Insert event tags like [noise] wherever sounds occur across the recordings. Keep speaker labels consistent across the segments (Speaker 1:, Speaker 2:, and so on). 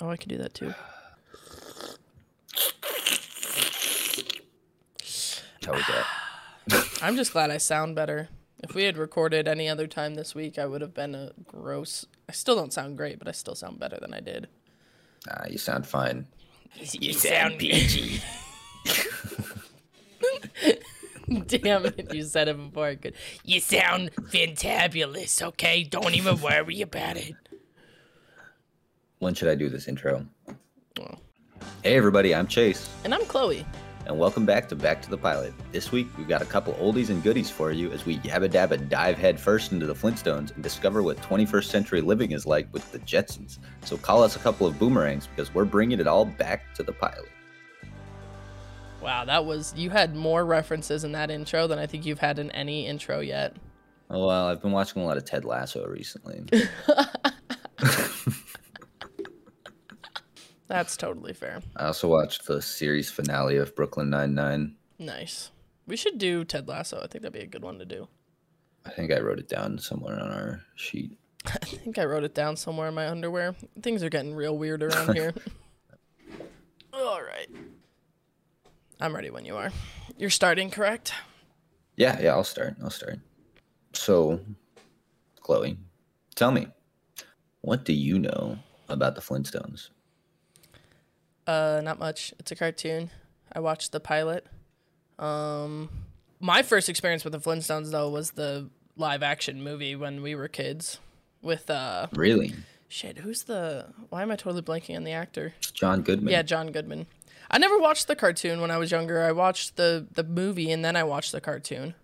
Speaker 1: Oh, I could do that too.
Speaker 2: How was that? [sighs]
Speaker 1: I'm just glad I sound better. If we had recorded any other time this week, I would have been a gross. I still don't sound great, but I still sound better than I did.
Speaker 2: Ah, you sound fine. [laughs]
Speaker 1: You sound peachy. [laughs] Damn it, you said it before I could. You sound fantabulous, okay? Don't even worry about it.
Speaker 2: When should I do this intro? Hey everybody, I'm Chase,
Speaker 1: And I'm Chloe.
Speaker 2: and welcome back to Back to the Pilot. This week we've got a couple oldies and goodies for you as we yabba dabba dive head first into the Flintstones and discover what 21st century living is like with the Jetsons. So call us a couple of boomerangs because we're bringing it all back to the pilot.
Speaker 1: Wow, that was. You had more references in that intro than I think you've had in any intro yet.
Speaker 2: Oh well, I've been watching a lot of Ted Lasso recently. [laughs] [laughs]
Speaker 1: That's totally fair.
Speaker 2: I also watched the series finale of Brooklyn Nine Nine.
Speaker 1: Nice. We should do Ted Lasso. I think that'd be a good one to do.
Speaker 2: I think I wrote it down somewhere on our sheet. [laughs]
Speaker 1: I think I wrote it down somewhere in my underwear. Things are getting real weird around [laughs] here. [laughs] All right. I'm ready when you are. You're starting, correct?
Speaker 2: Yeah, yeah, I'll start. I'll start. So, Chloe, tell me, what do you know about the Flintstones?
Speaker 1: Uh, not much. It's a cartoon. I watched the pilot. Um, my first experience with the Flintstones though was the live action movie when we were kids. With uh,
Speaker 2: Really?
Speaker 1: shit, who's the? Why am I totally blanking on the actor?
Speaker 2: John Goodman.
Speaker 1: Yeah, John Goodman. I never watched the cartoon when I was younger. I watched the the movie and then I watched the cartoon.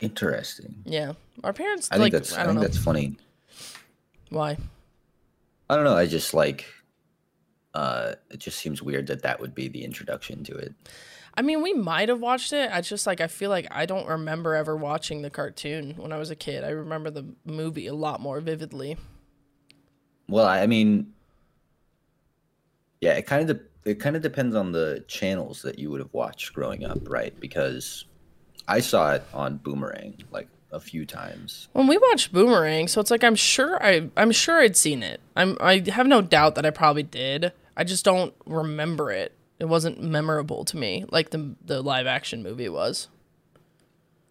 Speaker 2: Interesting.
Speaker 1: Yeah, our parents
Speaker 2: I
Speaker 1: like
Speaker 2: think that's.
Speaker 1: I
Speaker 2: I, think
Speaker 1: know
Speaker 2: that's funny.
Speaker 1: why.
Speaker 2: I don't know. I just like. Uh, it just seems weird that that would be the introduction to it.
Speaker 1: I mean, we might have watched it. I just like I feel like I don't remember ever watching the cartoon when I was a kid. I remember the movie a lot more vividly.
Speaker 2: Well, I mean, yeah, it kind of de- it kind of depends on the channels that you would have watched growing up, right? Because I saw it on Boomerang like a few times.
Speaker 1: When we watched Boomerang, so it's like I'm sure I I'm sure I'd seen it. I'm I have no doubt that I probably did. I just don't remember it. It wasn't memorable to me like the the live action movie was.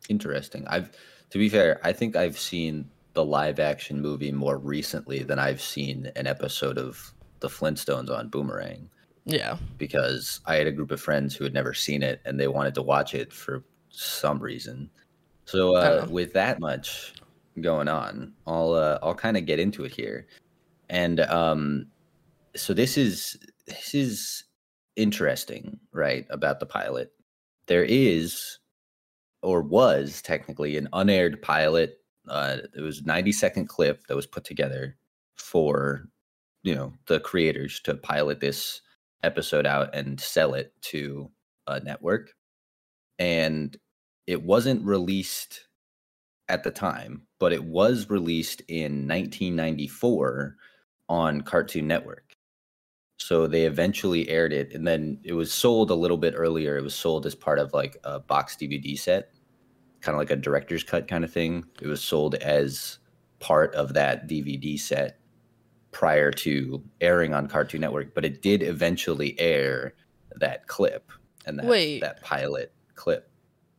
Speaker 2: Interesting. I've to be fair, I think I've seen the live action movie more recently than I've seen an episode of the Flintstones on Boomerang
Speaker 1: Yeah.
Speaker 2: because I had a group of friends who had never seen it and they wanted to watch it for some reason. So uh, with that much going on, I'll uh, I'll kind of get into it here. And um so this is this is interesting, right, about the pilot. There is or was technically an unaired pilot. Uh, it was a 90 second clip that was put together for you know the creators to pilot this episode out and sell it to a network and it wasn't released at the time but it was released in 1994 on cartoon network so they eventually aired it and then it was sold a little bit earlier it was sold as part of like a box dvd set kind of like a director's cut kind of thing it was sold as part of that dvd set prior to airing on cartoon network but it did eventually air that clip and that,
Speaker 1: Wait.
Speaker 2: that pilot clip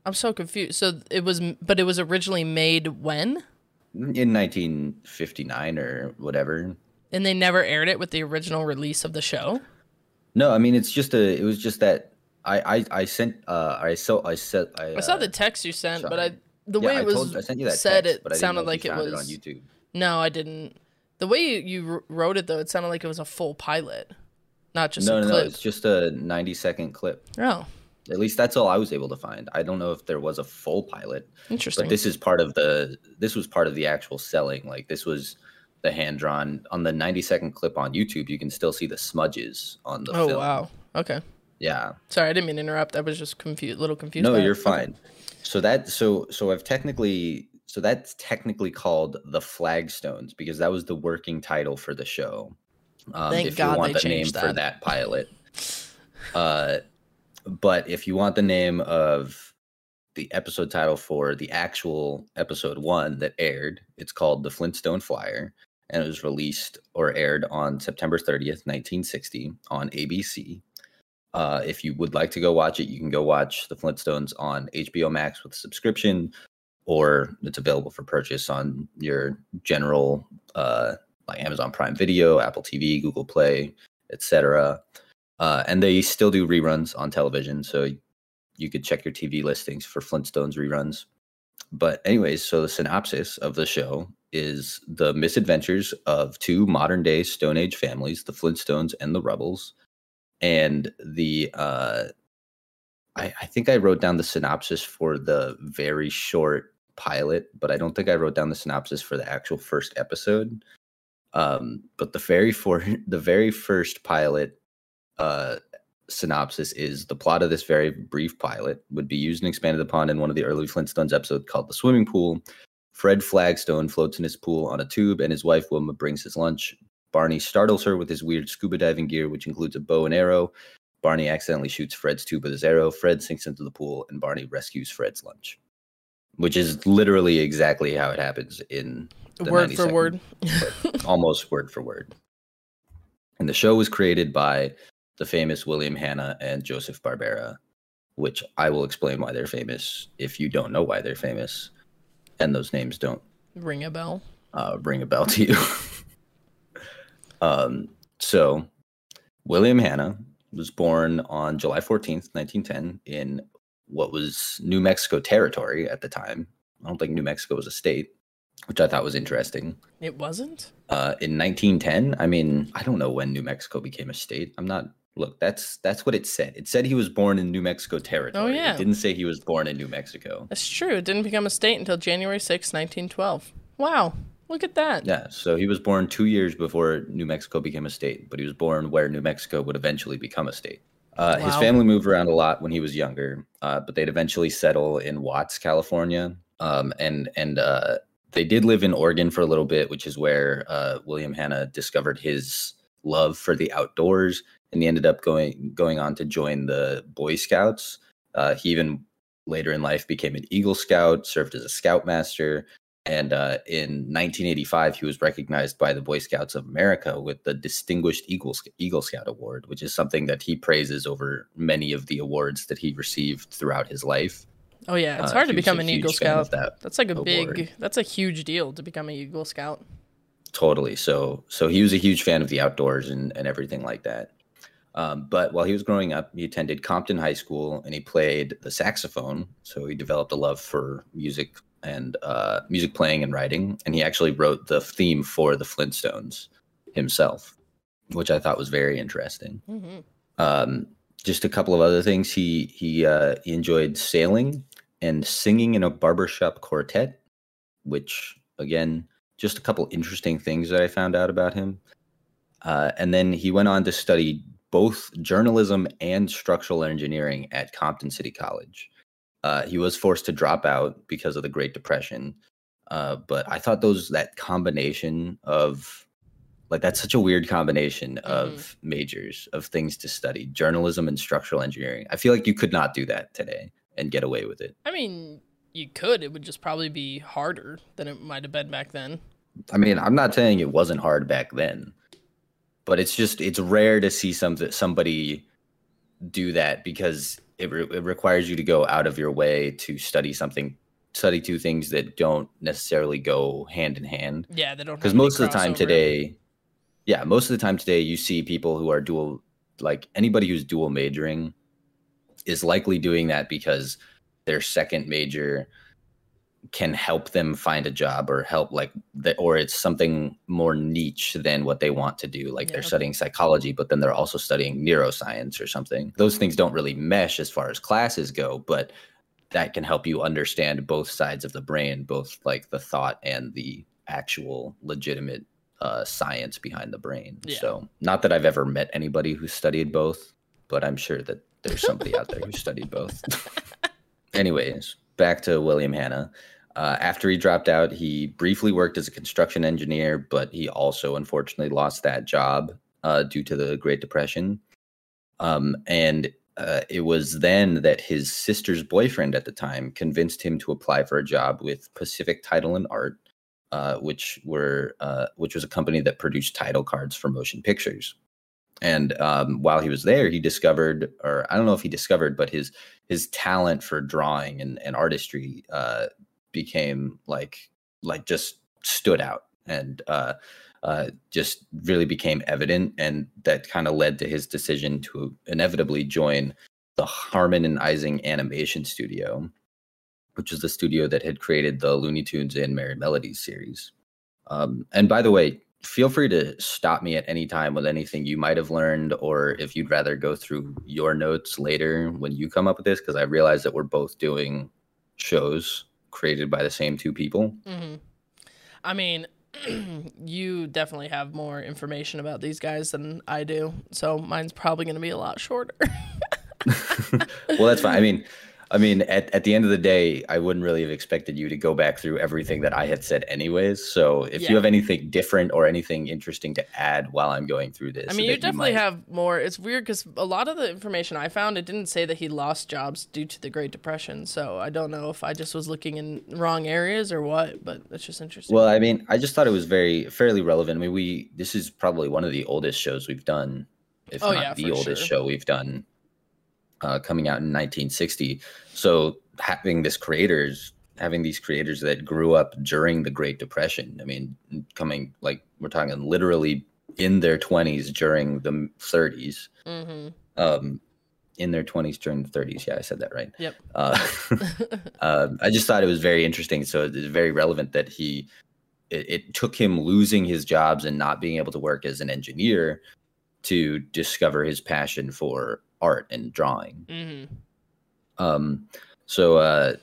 Speaker 1: I'm so confused. So it was but it was originally made when?
Speaker 2: Mm, in 1959 or whatever
Speaker 1: And they never aired it with the original release of the show?
Speaker 2: no i mean it's just a it was just that i i, I sent uh i saw i said i,
Speaker 1: I saw
Speaker 2: uh,
Speaker 1: the text you sent, but. I the
Speaker 2: yeah,
Speaker 1: way
Speaker 2: I
Speaker 1: it was
Speaker 2: told- I sent you that
Speaker 1: said,
Speaker 2: text,
Speaker 1: it
Speaker 2: but I didn't
Speaker 1: sounded like it was.
Speaker 2: on youtube
Speaker 1: No, I didn't. The way you, you wrote it though, it sounded like it was a full pilot, not just
Speaker 2: no no no it's just a 90 second clip
Speaker 1: Oh,
Speaker 2: at least that's all i was able to find i don't know if there was a full pilot
Speaker 1: interesting.
Speaker 2: but this is part of the this was part of the actual selling like this was the hand drawn on the 90 second clip on youtube you can still see the smudges on the
Speaker 1: oh
Speaker 2: film
Speaker 1: wow. Okay.
Speaker 2: yeah
Speaker 1: Sorry, I didn't mean to interrupt. I was just confused, a little confused.
Speaker 2: no you're
Speaker 1: Okay.
Speaker 2: fine so that so so i've technically so that's technically called the flagstones because that was the working title for the show um,
Speaker 1: Thank
Speaker 2: if
Speaker 1: God
Speaker 2: you want the name
Speaker 1: changed
Speaker 2: for
Speaker 1: that.
Speaker 2: that pilot uh but if you want the name of the episode title for the actual episode one that aired it's called the flintstone flyer and it was released or aired on September 30th, 1960, on ABC. Uh, if you would like to go watch it, you can go watch The Flintstones on HBO Max with a subscription, or it's available for purchase on your general, uh, like Amazon Prime Video, Apple TV, Google Play, etc. Uh, and they still do reruns on television, so you could check your TV listings for Flintstones reruns. But, anyways, so the synopsis of the show is the misadventures of two modern day Stone Age families, the Flintstones and the Rubbles. And the, uh, I, I think I wrote down the synopsis for the very short pilot, but I don't think I wrote down the synopsis for the actual first episode. Um, but the very for [laughs] the very first pilot uh, synopsis is the plot of this very brief pilot would be used and expanded upon in one of the early Flintstones episodes called The Swimming Pool. Fred Flagstone floats in his pool on a tube, and his wife Wilma brings his lunch. Barney startles her with his weird scuba diving gear, which includes a bow and arrow. Barney accidentally shoots Fred's tube with his arrow. Fred sinks into the pool, and Barney rescues Fred's lunch, which is literally exactly how it happens in the
Speaker 1: word for
Speaker 2: 92nd
Speaker 1: word.
Speaker 2: almost word for word. And the show was created by the famous William Hanna and Joseph Barbera, which I will explain why they're famous if you don't know why they're famous, and those names don't
Speaker 1: Ring a bell.
Speaker 2: uh, ring a bell to you. [laughs] um, so, William Hanna was born on July 14th, 1910, in what was New Mexico territory at the time. I don't think New Mexico was a state, which I thought was interesting.
Speaker 1: It wasn't.
Speaker 2: Uh, in 1910, I mean, I don't know when New Mexico became a state. I'm not. Look, that's that's what it said. It said he was born in New Mexico territory.
Speaker 1: Oh yeah.
Speaker 2: It didn't say he was born in New Mexico.
Speaker 1: That's true. It didn't become a state until January 6, 1912. Wow. Look at that.
Speaker 2: Yeah, so he was born two years before New Mexico became a state, but he was born where New Mexico would eventually become a state. Uh, His family moved around a lot when he was younger, uh, but they'd eventually settle in Watts, California, um, and and uh, they did live in Oregon for a little bit, which is where uh, William Hanna discovered his love for the outdoors, and he ended up going going on to join the Boy Scouts. Uh, he even later in life became an Eagle Scout, served as a Scoutmaster, and uh, in 1985, he was recognized by the Boy Scouts of America with the Distinguished Eagle, Eagle Scout Award, which is something that he praises over many of the awards that he received throughout his life.
Speaker 1: Oh yeah, it's
Speaker 2: Uh,
Speaker 1: hard to become an Eagle
Speaker 2: huge fan of
Speaker 1: Scout.
Speaker 2: that
Speaker 1: That's like a big. That's a huge deal to become an Eagle Scout.
Speaker 2: Totally. So, so he was a huge fan of the outdoors and, and everything like that. Um, but while he was growing up, he attended Compton High School and he played the saxophone. So he developed a love for music and uh, music playing and writing. And he actually wrote the theme for the Flintstones himself, which I thought was very interesting.
Speaker 1: hmm
Speaker 2: Um, just a couple of other things. He he uh, he enjoyed sailing and singing in a barbershop quartet, which again, just a couple interesting things that I found out about him. Uh, and then he went on to study both journalism and structural engineering at Compton City College. Uh, he was forced to drop out because of the Great Depression, uh, but I thought those that combination of like that's such a weird combination of majors of things to study journalism and structural engineering i feel like you could not do that today and get away with it
Speaker 1: I mean, you could. It would just probably be harder than it might have been back then.
Speaker 2: i mean i'm not saying it wasn't hard back then but it's just it's rare to see some somebody do that because it, re- it requires you to go out of your way to study something study two things that don't necessarily go hand in hand
Speaker 1: Yeah, they don't.
Speaker 2: because most of the time today yeah most of the time today you see people who are dual like anybody who's dual majoring is likely doing that because their second major can help them find a job or help like the, or it's something more niche than what they want to do like they're studying psychology but then they're also studying neuroscience or something. Those things don't really mesh as far as classes go but that can help you understand both sides of the brain both like the thought and the actual legitimate uh, science behind the brain.
Speaker 1: Yeah.
Speaker 2: so not that i've ever met anybody who studied both but i'm sure that there's somebody out there who studied both. [laughs] Anyways back to william hanna uh, after he dropped out he briefly worked as a construction engineer but he also unfortunately lost that job uh, due to the great depression um, and uh, it was then that his sister's boyfriend at the time convinced him to apply for a job with pacific title and art uh, which were uh, which was a company that produced title cards for motion pictures. And um, while he was there, he discovered, or I don't know if he discovered, but his his talent for drawing and, and artistry uh, became like like just stood out and uh, uh, just really became evident, and that kind of led to his decision to inevitably join the Harmon and Ising Animation Studio, which is the studio that had created the Looney Tunes and Merrie Melodies series. Um, and by the way, feel free to stop me at any time with anything you might have learned, or if you'd rather go through your notes later when you come up with this, because I realize that we're both doing shows created by the same two people.
Speaker 1: Mm-hmm. I mean, [clears throat] you definitely have more information about these guys than I do, so mine's probably going to be a lot shorter. [laughs] [laughs]
Speaker 2: well, that's fine. I mean, I mean, at, at the end of the day, I wouldn't really have expected you to go back through everything that I had said anyways. So if
Speaker 1: Yeah.
Speaker 2: you have anything different or anything interesting to add while I'm going through this,
Speaker 1: I mean, you definitely
Speaker 2: might-
Speaker 1: have more. It's weird because a lot of the information I found, it didn't say that he lost jobs due to the Great Depression. So I don't know if I just was looking in wrong areas or what, but it's just interesting.
Speaker 2: Well, I mean, I just thought it was very fairly relevant. I mean, we this is probably one of the oldest shows we've done, if
Speaker 1: Oh,
Speaker 2: not
Speaker 1: yeah,
Speaker 2: the oldest
Speaker 1: sure.
Speaker 2: show we've done, uh, coming out in 1960. So having this creators, having these creators that grew up during the Great Depression. I mean, coming like we're talking literally in their 20s during the 30s.
Speaker 1: hmm
Speaker 2: Um, in their 20s during the 30s. Yeah, I said that right.
Speaker 1: Yep.
Speaker 2: Uh, [laughs] um, I just thought it was very interesting. So it's very relevant that he, it, it took him losing his jobs and not being able to work as an engineer to discover his passion for art and drawing.
Speaker 1: hmm
Speaker 2: Um, so uh,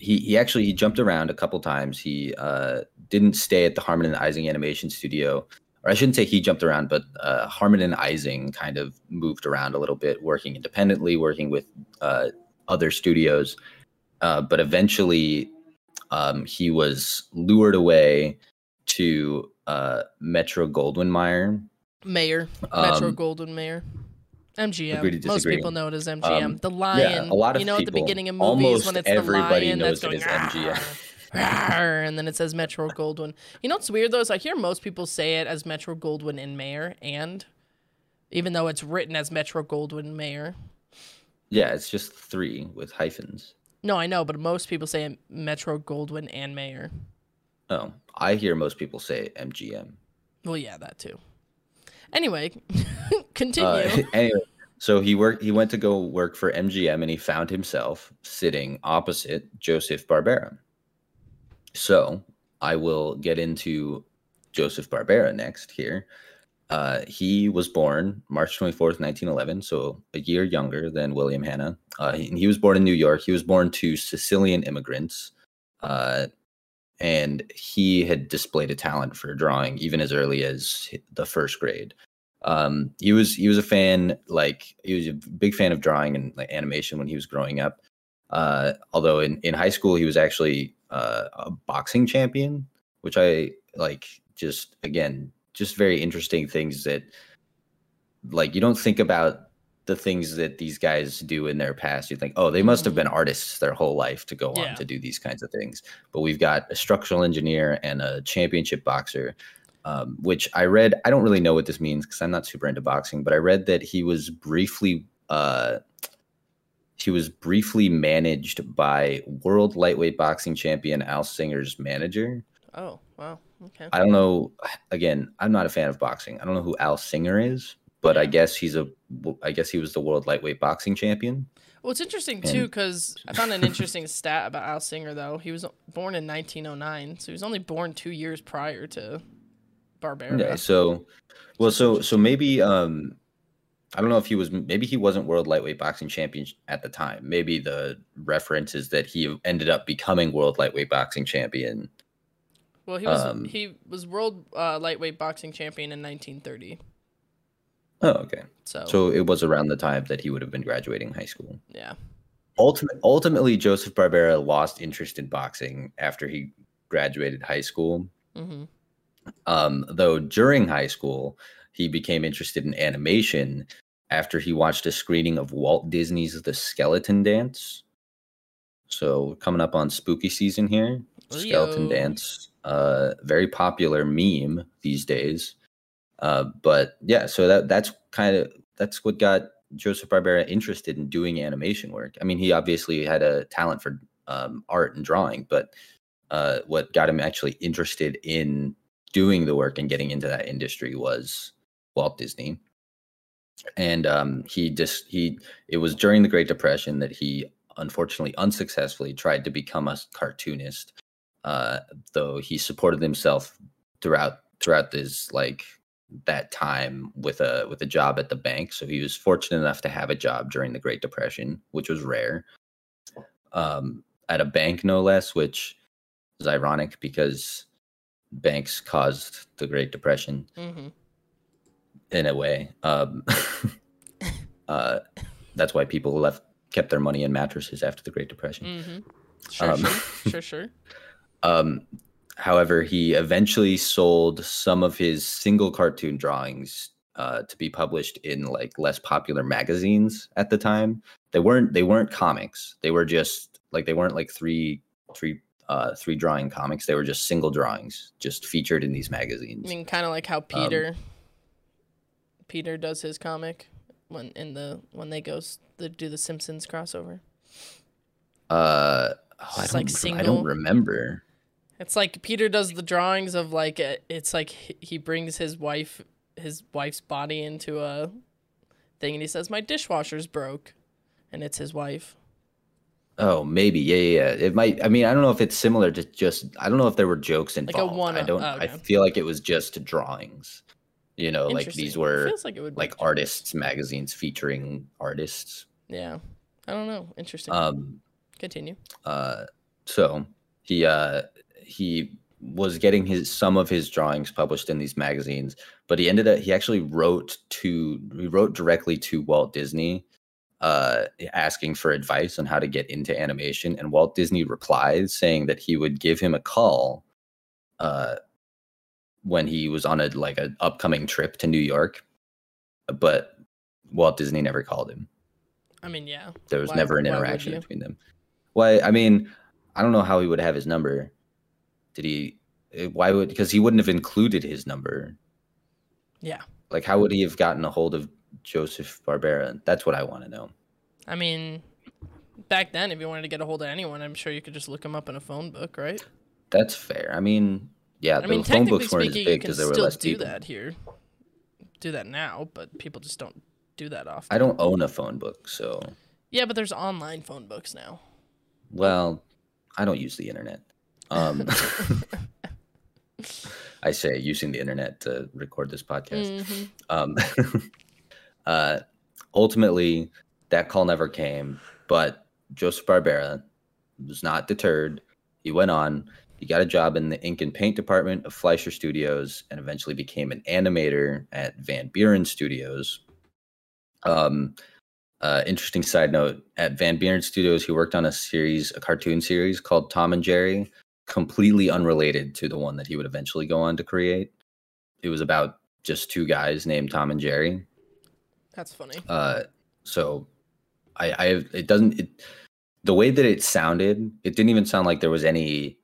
Speaker 2: he he actually he jumped around a couple times. He uh, didn't stay at the Harmon and Ising Animation Studio, or I shouldn't say he jumped around, but uh, Harmon and Ising kind of moved around a little bit, working independently, working with uh, other studios. Uh, but eventually, um, he was lured away to uh, Metro Goldwyn Mayer.
Speaker 1: Mayor, Metro
Speaker 2: Um,
Speaker 1: Goldwyn Mayor. MGM. Most people know it as MGM.
Speaker 2: Um,
Speaker 1: the lion.
Speaker 2: Yeah, a lot of
Speaker 1: you know, at the
Speaker 2: people-
Speaker 1: beginning of movies when it's
Speaker 2: everybody
Speaker 1: the lion
Speaker 2: knows
Speaker 1: that's
Speaker 2: it
Speaker 1: going
Speaker 2: as MGM.
Speaker 1: And then it says Metro Goldwyn. You know what's weird though is I hear most people say it as Metro Goldwyn and Mayor, and even though it's written as Metro Goldwyn Mayor.
Speaker 2: Yeah, it's just three with hyphens.
Speaker 1: No, I know, but most people say Metro Goldwyn and Mayor.
Speaker 2: Oh, I hear most people say MGM.
Speaker 1: Well, yeah, that too. Anyway, [laughs] continue.
Speaker 2: Uh, [laughs] anyway, so he worked. He went to go work for MGM, and he found himself sitting opposite Joseph Barbera. So I will get into Joseph Barbera next. Here, uh, he was born March twenty fourth, nineteen eleven, so a year younger than William Hanna. Uh, he, he was born in New York. He was born to Sicilian immigrants. Uh, and he had displayed a talent for drawing even as early as the first grade. Um he was he was a fan like he was a big fan of drawing and like animation when he was growing up. Uh although in in high school he was actually uh, a boxing champion which i like just again just very interesting things that like you don't think about the things that these guys do in their past you think oh they must have been artists their whole life to go
Speaker 1: Yeah.
Speaker 2: on to do these kinds of things but we've got a structural engineer and a championship boxer um, which I read. I don't really know what this means because I'm not super into boxing, but I read that he was briefly uh, he was briefly managed by world lightweight boxing champion Al Singer's manager.
Speaker 1: oh, wow. Okay.
Speaker 2: I don't know. Again, I'm not a fan of boxing. I don't know who Al Singer is, but I guess he's a. I guess he was the world lightweight boxing champion.
Speaker 1: Well, it's interesting too because I found an interesting stat about Al Singer. Though he was born in 1909, so he was only born two years prior to Barbera.
Speaker 2: Okay, so, well, so so maybe um, I don't know if he was maybe he wasn't world lightweight boxing champion at the time. Maybe the reference is that he ended up becoming world lightweight boxing champion.
Speaker 1: Well, he was
Speaker 2: um,
Speaker 1: he was world uh, lightweight boxing champion in 1930.
Speaker 2: Oh, okay.
Speaker 1: So,
Speaker 2: So it was around the time that he would have been graduating high school.
Speaker 1: yeah,
Speaker 2: Ultimate, ultimately, Joseph Barbera lost interest in boxing after he graduated high school.
Speaker 1: hmm
Speaker 2: Um, though during high school, he became interested in animation after he watched a screening of Walt Disney's The Skeleton Dance. So coming up on spooky season here, Skeleton
Speaker 1: Leo.
Speaker 2: Dance. uh, very popular meme these days. Uh, but yeah, so that that's kind of that's what got Joseph Barbera interested in doing animation work. I mean, he obviously had a talent for um, art and drawing, but uh, what got him actually interested in doing the work and getting into that industry was Walt Disney. And um, he just he it was during the Great Depression that he unfortunately unsuccessfully tried to become a cartoonist. Uh, though he supported himself throughout throughout this like that time with a with a job at the bank. So he was fortunate enough to have a job during the Great Depression, which was rare. Um, at a bank, no less, which is ironic because banks caused the Great Depression
Speaker 1: Mm-hmm.
Speaker 2: in a way. Um, [laughs] uh, that's why people left kept their money in mattresses after the Great Depression.
Speaker 1: Mm-hmm. Sure,
Speaker 2: Um,
Speaker 1: sure, [laughs] sure, sure.
Speaker 2: Um, however, he eventually sold some of his single cartoon drawings uh, to be published in like less popular magazines at the time. They weren't they weren't comics. They were just like they weren't like three three uh, three drawing comics. They were just single drawings, just featured in these magazines.
Speaker 1: I mean, kind of like
Speaker 2: Um,
Speaker 1: how Peter Peter does his comic when in the when they go s- the, do the Simpsons crossover.
Speaker 2: Uh, oh, I, don't,
Speaker 1: like
Speaker 2: I don't remember.
Speaker 1: It's like Peter does the drawings of like it's like he- brings his wife his wife's body into a thing and he says my dishwasher's broke and it's his wife.
Speaker 2: Oh, maybe. Yeah, yeah, yeah. It might. I mean, I don't know if it's similar to just. I don't know if there were jokes involved.
Speaker 1: one-
Speaker 2: I don't.
Speaker 1: oh,
Speaker 2: I feel like it was just drawings. You know, like these were
Speaker 1: like it would be
Speaker 2: like artists magazines featuring artists.
Speaker 1: Yeah. I don't know. Interesting.
Speaker 2: Um.
Speaker 1: Continue.
Speaker 2: Uh. So he uh he was getting his some of his drawings published in these magazines, but he ended up he actually wrote to he wrote directly to Walt Disney uh, asking for advice on how to get into animation. And Walt Disney replied saying that he would give him a call uh, when he was on a like an upcoming trip to New York. But Walt Disney never called him.
Speaker 1: I mean, yeah.
Speaker 2: There was
Speaker 1: Why-
Speaker 2: never an interaction between them. Why? I mean, I don't know how he would have his number. Did he? eh, Why would? Because he wouldn't have included his number.
Speaker 1: Yeah.
Speaker 2: Like, how would he have gotten a hold of Joseph Barbera? That's what I want to know.
Speaker 1: I mean, back then, if you wanted to get a hold of anyone, I'm sure you could just look him up in a phone book, right?
Speaker 2: That's fair. I mean, yeah,
Speaker 1: I
Speaker 2: the
Speaker 1: mean,
Speaker 2: phone
Speaker 1: technically
Speaker 2: books weren't as
Speaker 1: speaking, you
Speaker 2: big because there were
Speaker 1: still
Speaker 2: less
Speaker 1: do
Speaker 2: people.
Speaker 1: that here. Do that now, but people just don't do that often.
Speaker 2: I don't own a phone book, so
Speaker 1: Yeah, but there's online phone books now.
Speaker 2: well, I don't use the internet. Um, [laughs] I say using the internet to record this podcast.
Speaker 1: Mhm.
Speaker 2: Um, [laughs] uh, ultimately, that call never came, but Joseph Barbera was not deterred. He went on. He got a job in the ink and paint department of Fleischer Studios and eventually became an animator at Van Buren Studios. Um, uh, interesting side note at Van Buren Studios, he worked on a series, a cartoon series called Tom and Jerry, completely unrelated to the one that he would eventually go on to create. It was about just two guys named Tom and Jerry.
Speaker 1: That's funny.
Speaker 2: Uh, so I, I, it doesn't, it, the way that it sounded, it didn't even sound like there was any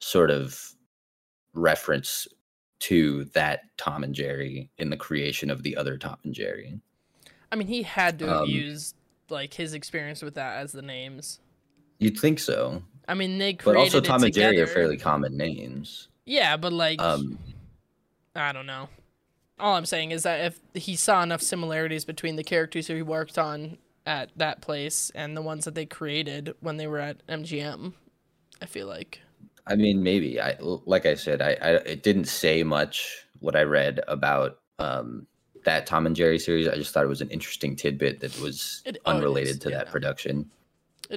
Speaker 2: sort of reference to that Tom and Jerry in the creation of the other Tom and Jerry.
Speaker 1: I mean, he had to have
Speaker 2: Um,
Speaker 1: used like his experience with that as the names.
Speaker 2: You'd think so,
Speaker 1: I mean, they created
Speaker 2: but also Tom and Jerry are fairly common names.
Speaker 1: Yeah, but like,
Speaker 2: Um,
Speaker 1: I don't know. All I'm saying is that if he saw enough similarities between the characters who he worked on at that place and the ones that they created when they were at MGM, I feel like
Speaker 2: I mean, maybe. I like I said, I, I it didn't say much what I read about um, that Tom and Jerry series. I just thought it was an interesting tidbit that was
Speaker 1: It- oh,
Speaker 2: unrelated
Speaker 1: is,
Speaker 2: to
Speaker 1: yeah,
Speaker 2: that
Speaker 1: no.
Speaker 2: production.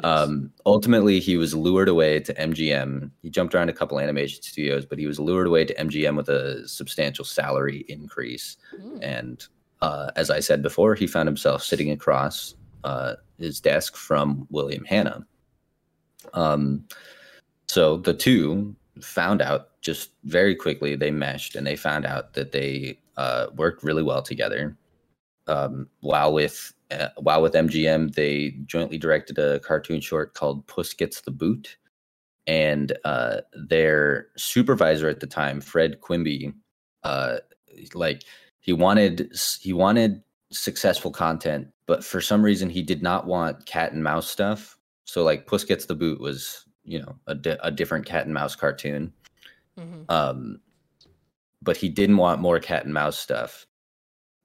Speaker 2: Um, ultimately, he was lured away to MGM. He jumped around a couple animation studios, but he was lured away to MGM with a substantial salary increase.
Speaker 1: Hmm.
Speaker 2: And uh, as I said before, he found himself sitting across uh, his desk from William Hanna. Um, so the two found out just very quickly, they meshed and they found out that they uh, worked really well together. Um, while with uh, while with MGM, they jointly directed a cartoon short called "Puss Gets the Boot," and uh, their supervisor at the time, Fred Quimby, uh, like he wanted he wanted successful content, but for some reason he did not want cat and mouse stuff. So like Puss Gets the Boot was you know a, di- a different cat and mouse cartoon.
Speaker 1: Mm-hmm.
Speaker 2: Um, but he didn't want more cat and mouse stuff.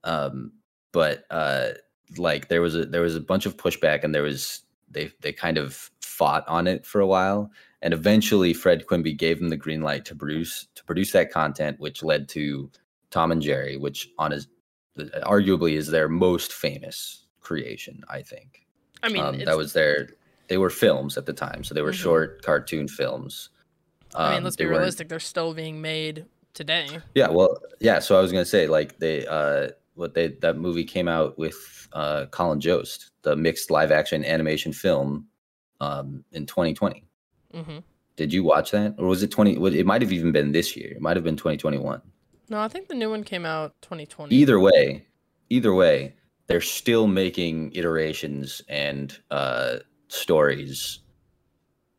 Speaker 2: Um, but uh, like there was a there was a bunch of pushback, and there was they they kind of fought on it for a while, and eventually Fred Quimby gave him the green light to produce to produce that content, which led to Tom and Jerry, which on his arguably is their most famous creation, I think.
Speaker 1: I mean,
Speaker 2: um, that was their they were films at the time, so they were
Speaker 1: Mhm.
Speaker 2: short cartoon films.
Speaker 1: I mean,
Speaker 2: Um,
Speaker 1: let's be realistic. They're still being made today.
Speaker 2: Yeah, well, yeah. So I was gonna say, like they, uh, what they that movie came out with uh, Colin Jost, the mixed live action animation film, um, in 2020.
Speaker 1: hmm
Speaker 2: Did you watch that, or was it 20? It might have even been this year. It might have been 2021.
Speaker 1: No, I think the new one came out 2020.
Speaker 2: Either way, either way, they're still making iterations and uh, stories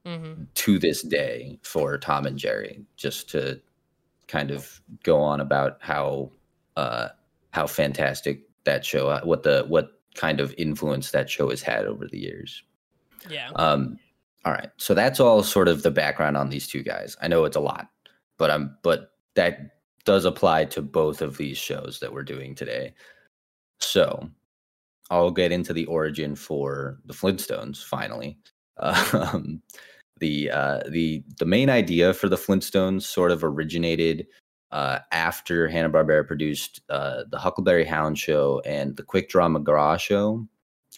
Speaker 1: hmm
Speaker 2: to this day for Tom and Jerry, just to kind of go on about how uh, how fantastic that show, uh, what the what kind of influence that show has had over the years.
Speaker 1: Yeah.
Speaker 2: Um, all right, so that's all sort of the background on these two guys. I know it's a lot, but I'm but that does apply to both of these shows that we're doing today. So I'll get into the origin for the Flintstones finally. [laughs] Um, the uh, the the main idea for the Flintstones sort of originated uh, after Hanna Barbera produced uh, the Huckleberry Hound show and the Quick Draw McGraw show.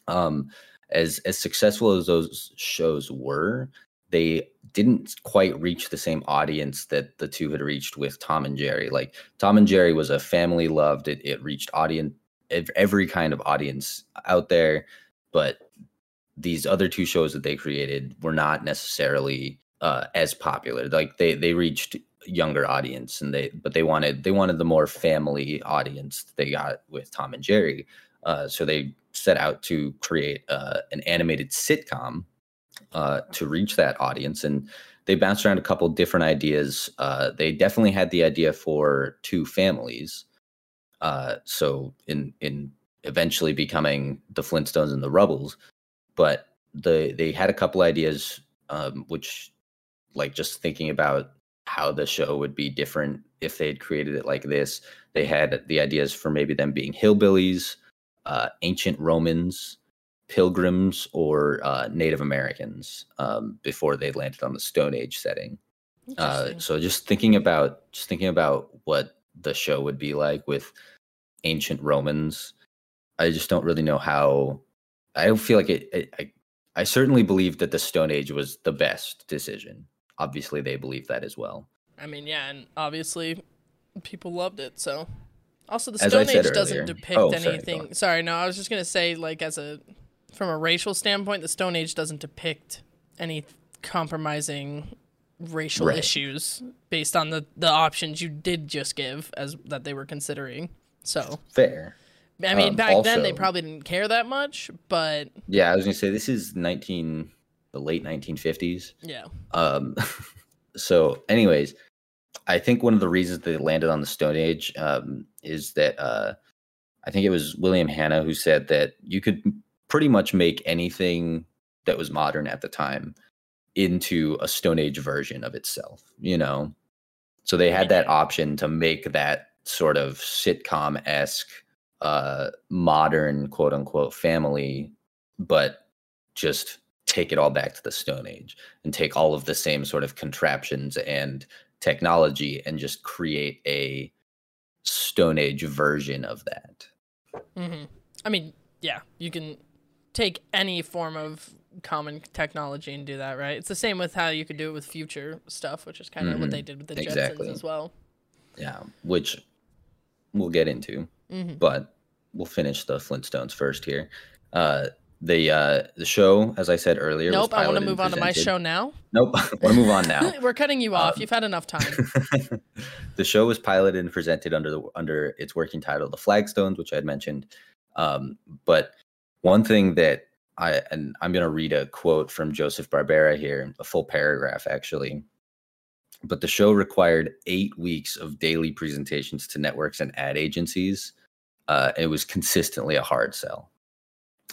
Speaker 2: Um, as as successful as those shows were, they didn't quite reach the same audience that the two had reached with Tom and Jerry. Like Tom and Jerry was a family loved. It it reached audience every kind of audience out there, but these other two shows that they created were not necessarily uh, as popular. Like they they reached younger audience, and they but they wanted they wanted the more family audience that they got with Tom and Jerry. Uh, so they set out to create uh, an animated sitcom uh, to reach that audience, and they bounced around a couple different ideas. Uh, they definitely had the idea for two families. Uh, so in in eventually becoming the Flintstones and the Rubbles, but the they had a couple ideas, um, which like just thinking about how the show would be different if they had created it like this. They had the ideas for maybe them being hillbillies, uh, ancient Romans, pilgrims, or uh, Native Americans um, before they landed on the Stone Age setting. Uh, so just thinking about just thinking about what the show would be like with ancient Romans, I just don't really know how. I feel like it. it I I certainly believe that the Stone Age was the best decision. Obviously, they believe that as well.
Speaker 1: I mean, yeah, and obviously people loved it. So, also the Stone Age doesn't depict
Speaker 2: Oh,
Speaker 1: anything.
Speaker 2: on.
Speaker 1: Sorry, no, I was just gonna say, like, as a from a racial standpoint, the Stone Age doesn't depict any compromising racial
Speaker 2: Right.
Speaker 1: issues based on the the options you did just give as that they were considering. So,
Speaker 2: Fair.
Speaker 1: I mean,
Speaker 2: Um,
Speaker 1: back then they probably didn't care that much, but
Speaker 2: Yeah, I was gonna say this is nineteen, the late nineteen fifties.
Speaker 1: yeah,
Speaker 2: Um, [laughs] so, anyways, I think one of the reasons they landed on the Stone Age um, is that uh, I think it was William Hanna who said that you could pretty much make anything that was modern at the time into a Stone Age version of itself, you know? So they had that option to make that sort of sitcom esque, uh, modern quote unquote family, but just take it all back to the Stone Age and take all of the same sort of contraptions and technology and just create a Stone Age version of that.
Speaker 1: hmm I mean, yeah, you can take any form of common technology and do that, right? It's the same with how you could do it with future stuff, which is kind of what
Speaker 2: Mhm.
Speaker 1: they did with the
Speaker 2: Exactly.
Speaker 1: Jetsons as well.
Speaker 2: Yeah, which we'll get into,
Speaker 1: hmm
Speaker 2: but we'll finish the Flintstones first here. Uh, the uh, the show, as I said earlier, was
Speaker 1: Nope, I want to move on to my show now.
Speaker 2: Nope, I want to move on now. [laughs]
Speaker 1: We're cutting you off.
Speaker 2: Um,
Speaker 1: You've had enough time. [laughs]
Speaker 2: the show was piloted and presented under the under its working title, The Flagstones, which I had mentioned. Um, but one thing that I and I'm gonna read a quote from Joseph Barbera here, a full paragraph actually. But the show required eight weeks of daily presentations to networks and ad agencies. Uh, it was consistently a hard sell.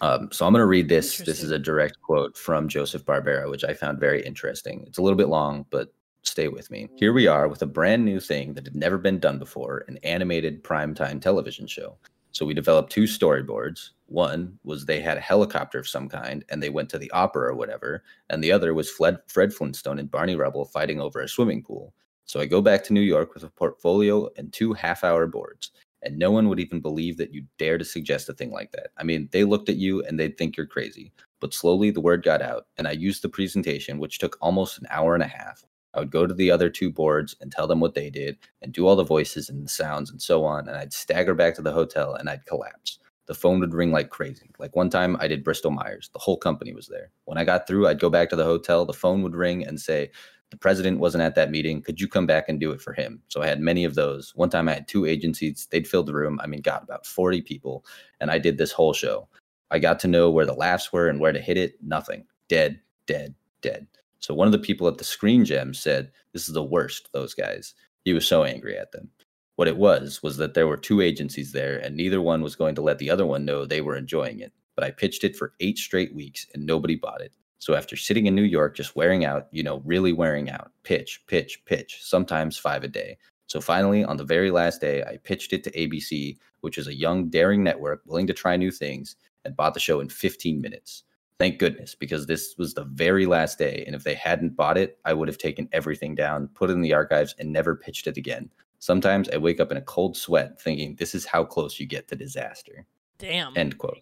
Speaker 2: Um, so I'm going to read this. This is a direct quote from Joseph Barbera, which I found very interesting. It's a little bit long, but stay with me. Here we are with a brand new thing that had never been done before an animated primetime television show. So we developed two storyboards. One was they had a helicopter of some kind and they went to the opera or whatever. And the other was Fred, Fred Flintstone and Barney Rubble fighting over a swimming pool. So I go back to New York with a portfolio and two half hour boards. And no one would even believe that you dare to suggest a thing like that. I mean, they looked at you and they'd think you're crazy. But slowly the word got out, and I used the presentation, which took almost an hour and a half, I would go to the other two boards and tell them what they did and do all the voices and the sounds and so on. And I'd stagger back to the hotel and I'd collapse. The phone would ring like crazy. Like one time I did Bristol Myers, the whole company was there. When I got through, I'd go back to the hotel, the phone would ring and say, the president wasn't at that meeting. Could you come back and do it for him? So I had many of those. One time I had two agencies, they'd filled the room. I mean, God, about 40 people. And I did this whole show. I got to know where the laughs were and where to hit it. Nothing. Dead, dead, dead. So one of the people at the Screen Gem said, This is the worst, those guys. He was so angry at them. What it was, was that there were two agencies there, and neither one was going to let the other one know they were enjoying it. But I pitched it for eight straight weeks, and nobody bought it. So after sitting in New York, just wearing out, you know, really wearing out, pitch, pitch, pitch, sometimes five a day. So finally, on the very last day, I pitched it to ABC, which is a young, daring network willing to try new things, and bought the show in 15 minutes. Thank goodness, because this was the very last day. And if they hadn't bought it, I would have taken everything down, put it in the archives, and never pitched it again. Sometimes I wake up in a cold sweat thinking this is how close you get to disaster.
Speaker 1: Damn.
Speaker 2: End quote.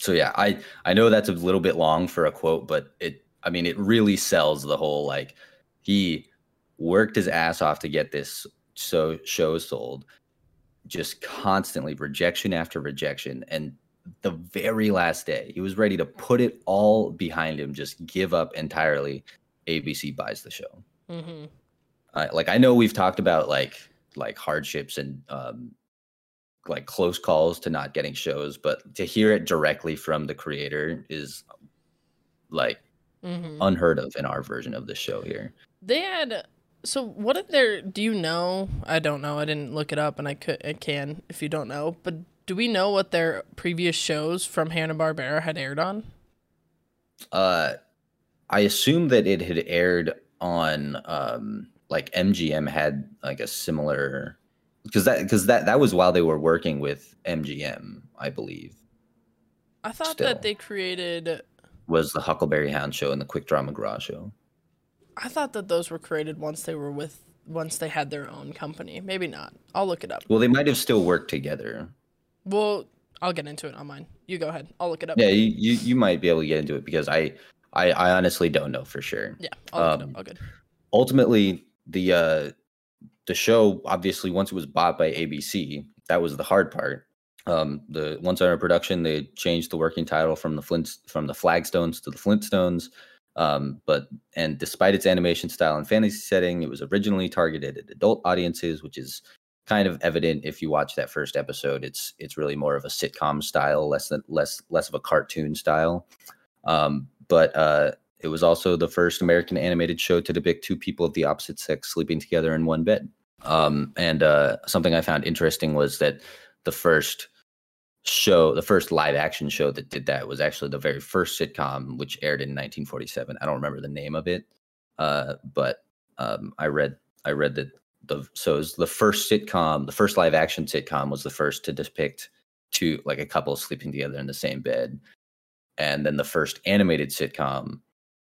Speaker 2: So yeah, I I know that's a little bit long for a quote, but it I mean it really sells the whole like he worked his ass off to get this so show sold just constantly rejection after rejection and the very last day. He was ready to put it all behind him, just give up entirely. ABC buys the show. Mm-hmm. Uh, like I know we've talked about like like hardships and um, like close calls to not getting shows, but to hear it directly from the creator is like mm-hmm. unheard of in our version of the show here.
Speaker 1: They had so what did their do you know? I don't know. I didn't look it up and I could I can if you don't know. But do we know what their previous shows from Hanna Barbera had aired on?
Speaker 2: Uh, I assume that it had aired on um like MGM had like a similar because that because that that was while they were working with MGM, I believe.
Speaker 1: I thought Still. that they created
Speaker 2: was the Huckleberry Hound show and the Quick Draw McGraw show.
Speaker 1: I thought that those were created once they were with once they had their own company. Maybe not. I'll look it up.
Speaker 2: Well, they might have still worked together.
Speaker 1: Well, I'll get into it on mine. You go ahead. I'll look it up.
Speaker 2: Yeah, you, you, you might be able to get into it because I I, I honestly don't know for sure.
Speaker 1: Yeah, I'll look um, it up. Um, All good.
Speaker 2: Ultimately, the uh the show obviously once it was bought by ABC, that was the hard part. Um, the once under production, they changed the working title from the Flint from the Flagstones to the Flintstones. Um, but and despite its animation style and fantasy setting, it was originally targeted at adult audiences, which is kind of evident if you watch that first episode. It's it's really more of a sitcom style, less than less less of a cartoon style. Um, but uh, it was also the first American animated show to depict two people of the opposite sex sleeping together in one bed. Um, and uh, something I found interesting was that the first show, the first live action show that did that was actually the very first sitcom, which aired in 1947. I don't remember the name of it, uh, but um, I read I read that the so it was the first sitcom, the first live action sitcom was the first to depict two like a couple sleeping together in the same bed. And then the first animated sitcom,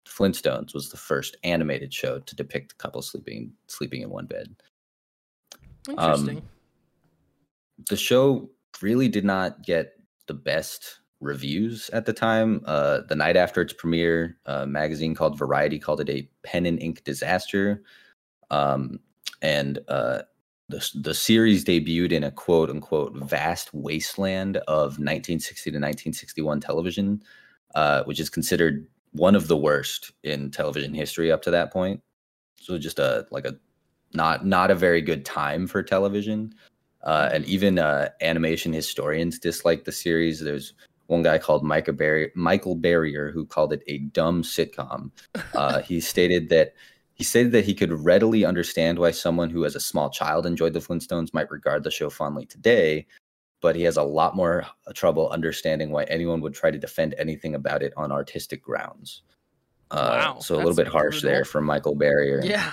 Speaker 2: Flintstones, was the first animated show to depict a couple sleeping sleeping in one bed.
Speaker 1: Interesting. Um,
Speaker 2: the show really did not get the best reviews at the time. Uh, the night after its premiere, a magazine called Variety called it a pen and ink disaster. Um, and uh, the the series debuted in a quote unquote vast wasteland of 1960 to 1961 television, uh, which is considered one of the worst in television history up to that point. So just a like a not not a very good time for television. Uh, and even uh, animation historians dislike the series. There's one guy called Michael, Barry, Michael Barrier who called it a dumb sitcom. Uh, [laughs] he stated that he stated that he could readily understand why someone who as a small child enjoyed the Flintstones might regard the show fondly today, but he has a lot more uh, trouble understanding why anyone would try to defend anything about it on artistic grounds. Uh,
Speaker 1: Wow,
Speaker 2: so a little bit harsh
Speaker 1: brutal.
Speaker 2: there from Michael Barrier.
Speaker 1: Yeah.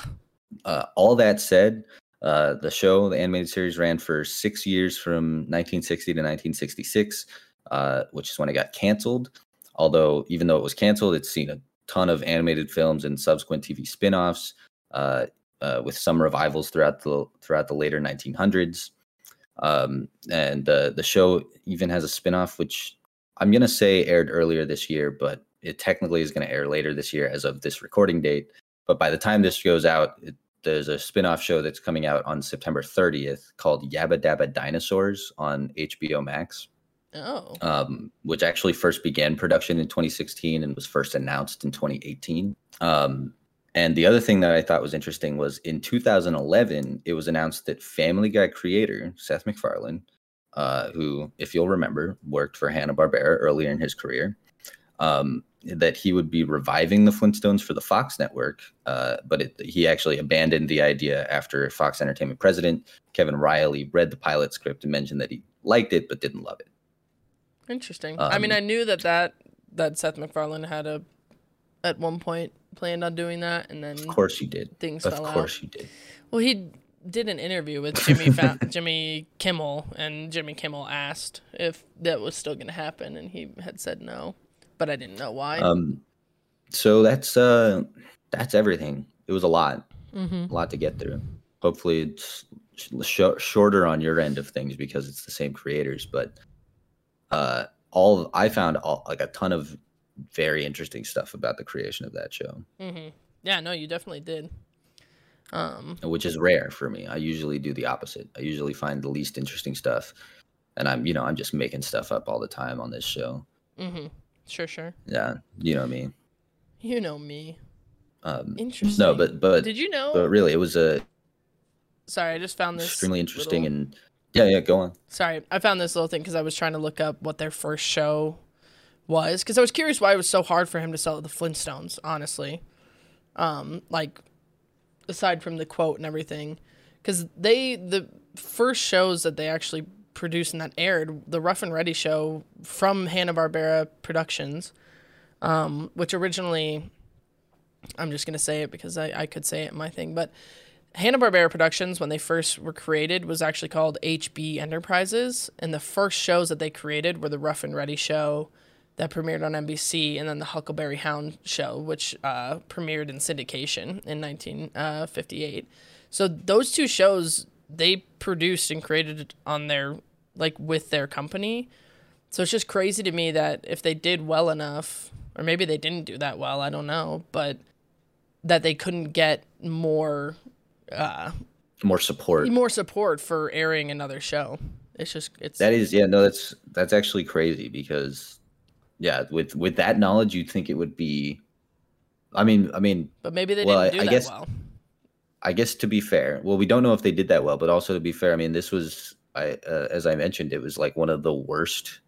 Speaker 2: Uh, all that said, uh, the show, the animated series, ran for six years from 1960 to 1966, uh, which is when it got canceled. Although, even though it was canceled, it's seen a ton of animated films and subsequent TV spin-offs, uh, uh, with some revivals throughout the throughout the later 1900s. Um, and uh, the show even has a spin-off, which I'm gonna say aired earlier this year, but it technically is going to air later this year as of this recording date. But by the time this goes out, it, there's a spin-off show that's coming out on September 30th called Yabba Dabba Dinosaurs on HBO Max,
Speaker 1: Oh.
Speaker 2: um, which actually first began production in 2016 and was first announced in 2018. Um, and the other thing that I thought was interesting was in 2011, it was announced that Family Guy creator Seth MacFarlane, uh, who, if you'll remember, worked for Hanna Barbera earlier in his career, um, that he would be reviving the Flintstones for the Fox network, uh, but it, he actually abandoned the idea after Fox Entertainment president Kevin Reilly read the pilot script and mentioned that he liked it but didn't love it.
Speaker 1: Interesting. I mean,
Speaker 2: Um,
Speaker 1: I knew that that that Seth MacFarlane had a at one point planned on doing that, and then
Speaker 2: Of course you did.
Speaker 1: things
Speaker 2: Of
Speaker 1: fell out.
Speaker 2: course you did.
Speaker 1: Well, he did an interview with Jimmy Fa- [laughs] Jimmy Kimmel, and Jimmy Kimmel asked if that was still going to happen, and he had said no, but I didn't know why.
Speaker 2: Um, so that's uh, that's everything. It was a lot,
Speaker 1: hmm
Speaker 2: a lot to get through. Hopefully, it's sh- shorter on your end of things because it's the same creators. But uh, all I found all, like a ton of very interesting stuff about the creation of that show,
Speaker 1: hmm Yeah, no, you definitely did. Um,
Speaker 2: which is rare for me. I usually do the opposite. I usually find the least interesting stuff, and I'm you know I'm just making stuff up all the time on this show.
Speaker 1: hmm Sure, sure.
Speaker 2: Yeah, you know mean.
Speaker 1: You know me.
Speaker 2: Um,
Speaker 1: Interesting.
Speaker 2: no, but but
Speaker 1: did you know?
Speaker 2: but really, it was a
Speaker 1: Sorry, I just found this
Speaker 2: extremely interesting
Speaker 1: little-
Speaker 2: and yeah yeah go on
Speaker 1: Sorry, I found this little thing because I was trying to look up what their first show was because I was curious why it was so hard for him to sell the Flintstones. Honestly, um, like aside from the quote and everything, because they the first shows that they actually produced and that aired the Ruff and Reddy show from Hanna Barbera Productions, um, which originally I'm just gonna say it because I, I could say it in my thing, but Hanna Barbera Productions, when they first were created, was actually called HB Enterprises, and the first shows that they created were the Ruff and Reddy show that premiered on NBC, and then the Huckleberry Hound show, which uh, premiered in syndication in 1958. So those two shows they produced and created on their like with their company. So it's just crazy to me that if they did well enough, or maybe they didn't do that well, I don't know, but that they couldn't get more uh,
Speaker 2: more support
Speaker 1: more support for airing another show. It's just it's
Speaker 2: that is yeah no that's that's actually crazy because yeah with with that knowledge you'd think it would be i mean i mean
Speaker 1: but maybe they
Speaker 2: well,
Speaker 1: didn't
Speaker 2: I-
Speaker 1: do
Speaker 2: I
Speaker 1: that
Speaker 2: guess-
Speaker 1: well.
Speaker 2: I guess to be fair well we don't know if they did that well but also to be fair i mean this was i uh, as i mentioned it was like one of the worst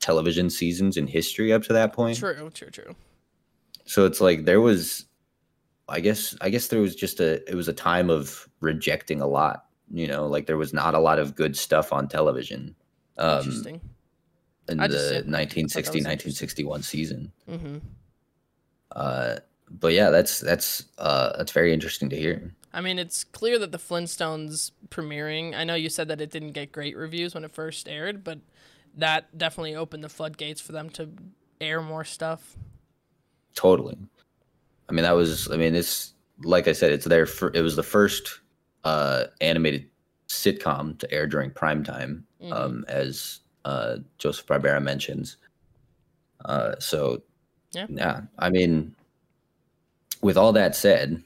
Speaker 2: television seasons in history up to that point.
Speaker 1: True, true, true.
Speaker 2: so it's like there was i guess i guess there was just a it was a time of rejecting a lot you know like there was not a lot of good stuff on television um
Speaker 1: Interesting.
Speaker 2: in the
Speaker 1: just- I thought that
Speaker 2: 1960 1961 season.
Speaker 1: Hmm
Speaker 2: uh but yeah that's that's uh that's very interesting to hear
Speaker 1: I mean, it's clear that the Flintstones premiering. I know you said that it didn't get great reviews when it first aired, but that definitely opened the floodgates for them to air more stuff.
Speaker 2: totally i mean that was i mean it's like i said it's their fir- it was the first uh animated sitcom to air during prime time
Speaker 1: Mhm.
Speaker 2: um as uh joseph barbera mentions uh so
Speaker 1: Yeah.
Speaker 2: yeah i mean with all that said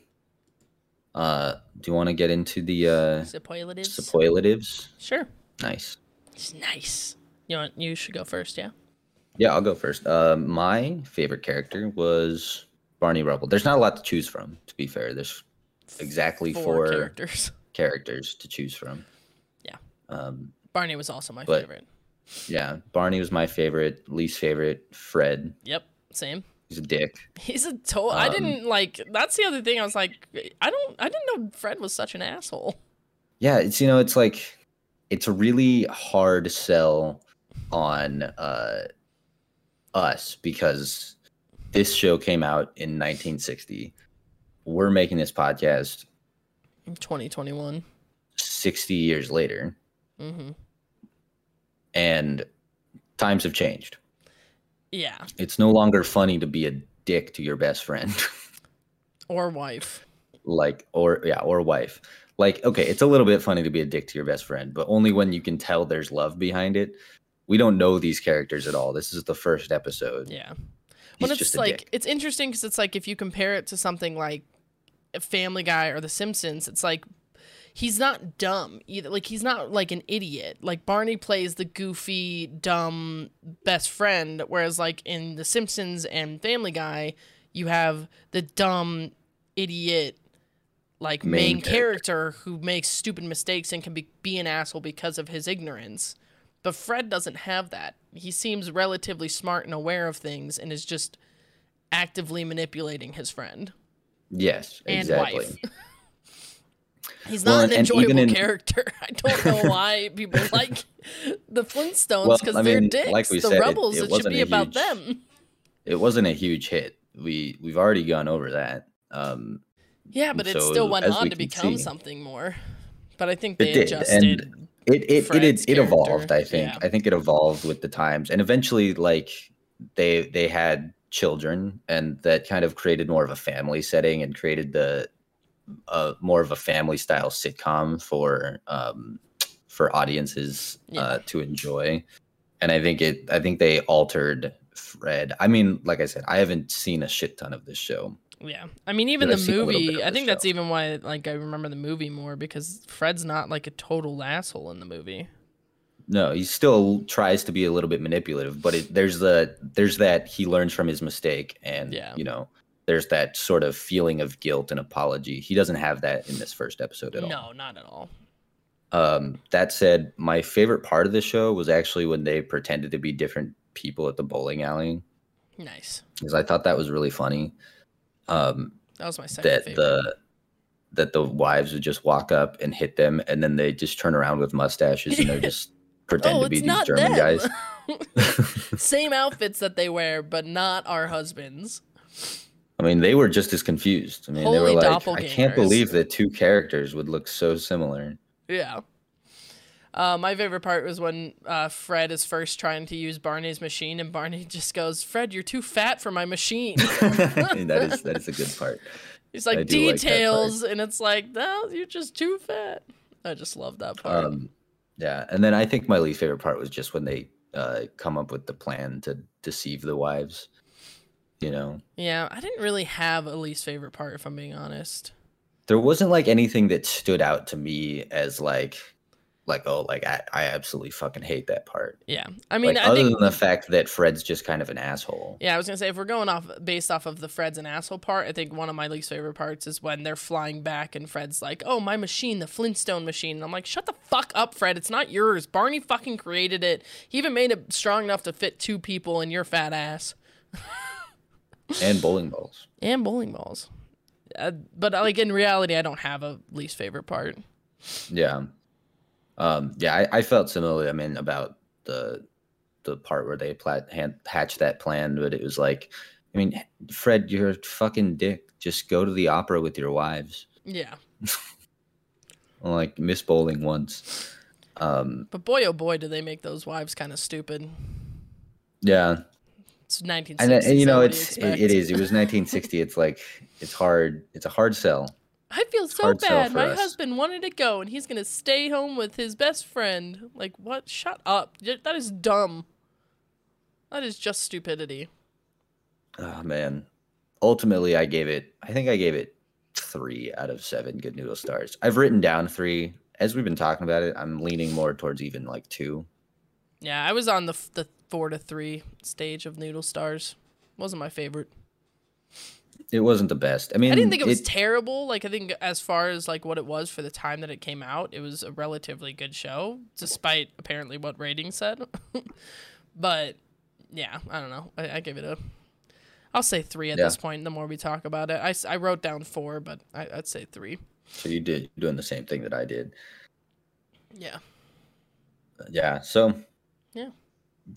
Speaker 2: uh do you want to get into the uh
Speaker 1: Superlatives.
Speaker 2: superlatives
Speaker 1: sure.
Speaker 2: nice
Speaker 1: It's nice. You want you should go first, yeah.
Speaker 2: Yeah, I'll go first. Uh, my favorite character was Barney Rubble. There's not a lot to choose from, to be fair. There's exactly
Speaker 1: Four
Speaker 2: four,
Speaker 1: characters. [laughs]
Speaker 2: characters to choose from.
Speaker 1: Yeah.
Speaker 2: Um,
Speaker 1: Barney was also my
Speaker 2: But-
Speaker 1: favorite.
Speaker 2: Yeah, Barney was my favorite. Least favorite, Fred.
Speaker 1: Yep, same.
Speaker 2: He's a dick.
Speaker 1: He's a total. I
Speaker 2: Um,
Speaker 1: didn't like. That's the other thing. I was like, I don't. I didn't know Fred was such an asshole.
Speaker 2: Yeah, it's you know, it's like it's a really hard sell on uh us because this show came out in 1960. We're making this podcast
Speaker 1: In 2021.
Speaker 2: 60 years later
Speaker 1: mm-hmm.
Speaker 2: and times have changed.
Speaker 1: Yeah,
Speaker 2: It's no longer funny to be a dick to your best friend. [laughs]
Speaker 1: or wife.
Speaker 2: like or yeah, or wife. Like okay, it's a little bit funny to be a dick to your best friend, but only when you can tell there's love behind it. We don't know these characters at all. This is the first episode.
Speaker 1: Yeah.
Speaker 2: He's
Speaker 1: When it's
Speaker 2: just
Speaker 1: like
Speaker 2: dick.
Speaker 1: it's interesting because it's like if you compare it to something like Family Guy or The Simpsons, it's like he's not dumb either. Like he's not like an idiot. Like Barney plays the goofy, dumb best friend, whereas like in The Simpsons and Family Guy, you have the dumb idiot like main,
Speaker 2: Main
Speaker 1: character. who makes stupid mistakes and can be, be an asshole because of his ignorance. But Fred doesn't have that. He seems relatively smart and aware of things and is just actively manipulating his friend
Speaker 2: Yes,
Speaker 1: and
Speaker 2: exactly.
Speaker 1: wife. [laughs] He's not
Speaker 2: and-
Speaker 1: an enjoyable
Speaker 2: in-
Speaker 1: character. [laughs] I don't know [laughs] why people like the Flintstones because
Speaker 2: I
Speaker 1: they're
Speaker 2: mean,
Speaker 1: dicks.
Speaker 2: like
Speaker 1: the
Speaker 2: said,
Speaker 1: rebels,
Speaker 2: it
Speaker 1: it, should be
Speaker 2: a
Speaker 1: about them.
Speaker 2: It wasn't a huge hit. We we've already gone over that. Um
Speaker 1: Yeah, but it still went on
Speaker 2: we
Speaker 1: to become
Speaker 2: see-
Speaker 1: something more. But I think
Speaker 2: It
Speaker 1: they
Speaker 2: did,
Speaker 1: adjusted.
Speaker 2: and it it it,
Speaker 1: Fred's
Speaker 2: it, it evolved i think
Speaker 1: yeah.
Speaker 2: i think it evolved with the times and eventually like they they had children and that kind of created more of a family setting and created the uh, more of a family style sitcom for um for audiences
Speaker 1: Yeah.
Speaker 2: uh, to enjoy and i think it i think they altered fred i mean like i said i haven't seen a shit ton of this show
Speaker 1: Yeah, I mean, even the
Speaker 2: I've seen a little bit
Speaker 1: movie. I think that's
Speaker 2: show.
Speaker 1: even why, like, I remember the movie more because Fred's not like a total asshole in the movie.
Speaker 2: No, he still tries to be a little bit manipulative, but it, there's the there's that he learns from his mistake, and
Speaker 1: Yeah.
Speaker 2: you know, there's that sort of feeling of guilt and apology. He doesn't have that in this first episode at all.
Speaker 1: No, not at all.
Speaker 2: Um, that said, my favorite part of the show was actually when they pretended to be different people at the bowling alley,
Speaker 1: Nice.
Speaker 2: because I thought that was really funny. Um,
Speaker 1: That was my second
Speaker 2: that
Speaker 1: favorite.
Speaker 2: the that the wives would just walk up and hit them, and then they just turn around with mustaches and they're [laughs] just pretend
Speaker 1: oh,
Speaker 2: to be these German
Speaker 1: them.
Speaker 2: guys. [laughs] [laughs]
Speaker 1: Same outfits that they wear, but not our husbands.
Speaker 2: I mean, they were just as confused. I mean, they were like, I can't believe that two characters would look so similar.
Speaker 1: Yeah. Uh, my favorite part was when uh, Fred is first trying to use Barney's machine, and Barney [laughs] just goes, "Fred, you're too fat for my machine." [laughs] [laughs]
Speaker 2: that is that is a good part.
Speaker 1: He's like
Speaker 2: do like
Speaker 1: details, and it's like, no, you're just too fat. I just love that part.
Speaker 2: Um, yeah, and then I think my least favorite part was just when they uh, come up with the plan to deceive the wives. You know,
Speaker 1: yeah, I didn't really have a least favorite part, if I'm being honest.
Speaker 2: there wasn't like anything that stood out to me as like, like oh, like I, I absolutely fucking hate that part.
Speaker 1: Yeah, I mean,
Speaker 2: like
Speaker 1: I
Speaker 2: other
Speaker 1: think.
Speaker 2: than the fact that Fred's just kind of an asshole.
Speaker 1: Yeah, I was gonna say if we're going off based off of the Fred's an asshole part, I think one of my least favorite parts is when they're flying back and Fred's like, "Oh, my machine, the Flintstone machine." And I'm like, "Shut the fuck up, Fred! It's not yours. Barney fucking created it. He even made it strong enough to fit two people in your fat ass [laughs]
Speaker 2: and bowling balls.
Speaker 1: and bowling balls." Uh, but like in reality, I don't have a least favorite part.
Speaker 2: Yeah. Um, yeah, I, I felt similarly. I mean, about the the part where they plat, hand, hatched that plan, but it was like, I mean, Fred, you're a fucking dick. Just go to the opera with your wives.
Speaker 1: Yeah, [laughs]
Speaker 2: Like Miss Bowling once. Um,
Speaker 1: but boy, oh boy, do they make those wives kind of stupid.
Speaker 2: yeah,
Speaker 1: It's 1960s.
Speaker 2: and, uh, and you know, it's it, it is. It was [laughs] 1960. it's like it's hard. It's a hard sell.
Speaker 1: I feel so bad. My
Speaker 2: us.
Speaker 1: husband wanted to go, and he's gonna stay home with his best friend. Like what? Shut up. That is dumb. That is just stupidity.
Speaker 2: Oh man. Ultimately, I gave it. I think I gave it three out of seven good noodle stars. I've written down three. As we've been talking about it, I'm leaning more towards even like two.
Speaker 1: Yeah, I was on the f- the four to three stage of noodle stars. Wasn't my favorite.
Speaker 2: it wasn't the best. I mean,
Speaker 1: I didn't think it was terrible. Like I think as far as like what it was for the time that it came out, it was a relatively good show, despite apparently what ratings said. [laughs] but yeah, I don't know. I, I give it a. I'll say three at
Speaker 2: Yeah.
Speaker 1: this point. The more we talk about it, I, I wrote down four, but I, I'd say three.
Speaker 2: so you did you're doing the same thing that I did.
Speaker 1: Yeah, uh,
Speaker 2: Yeah. So.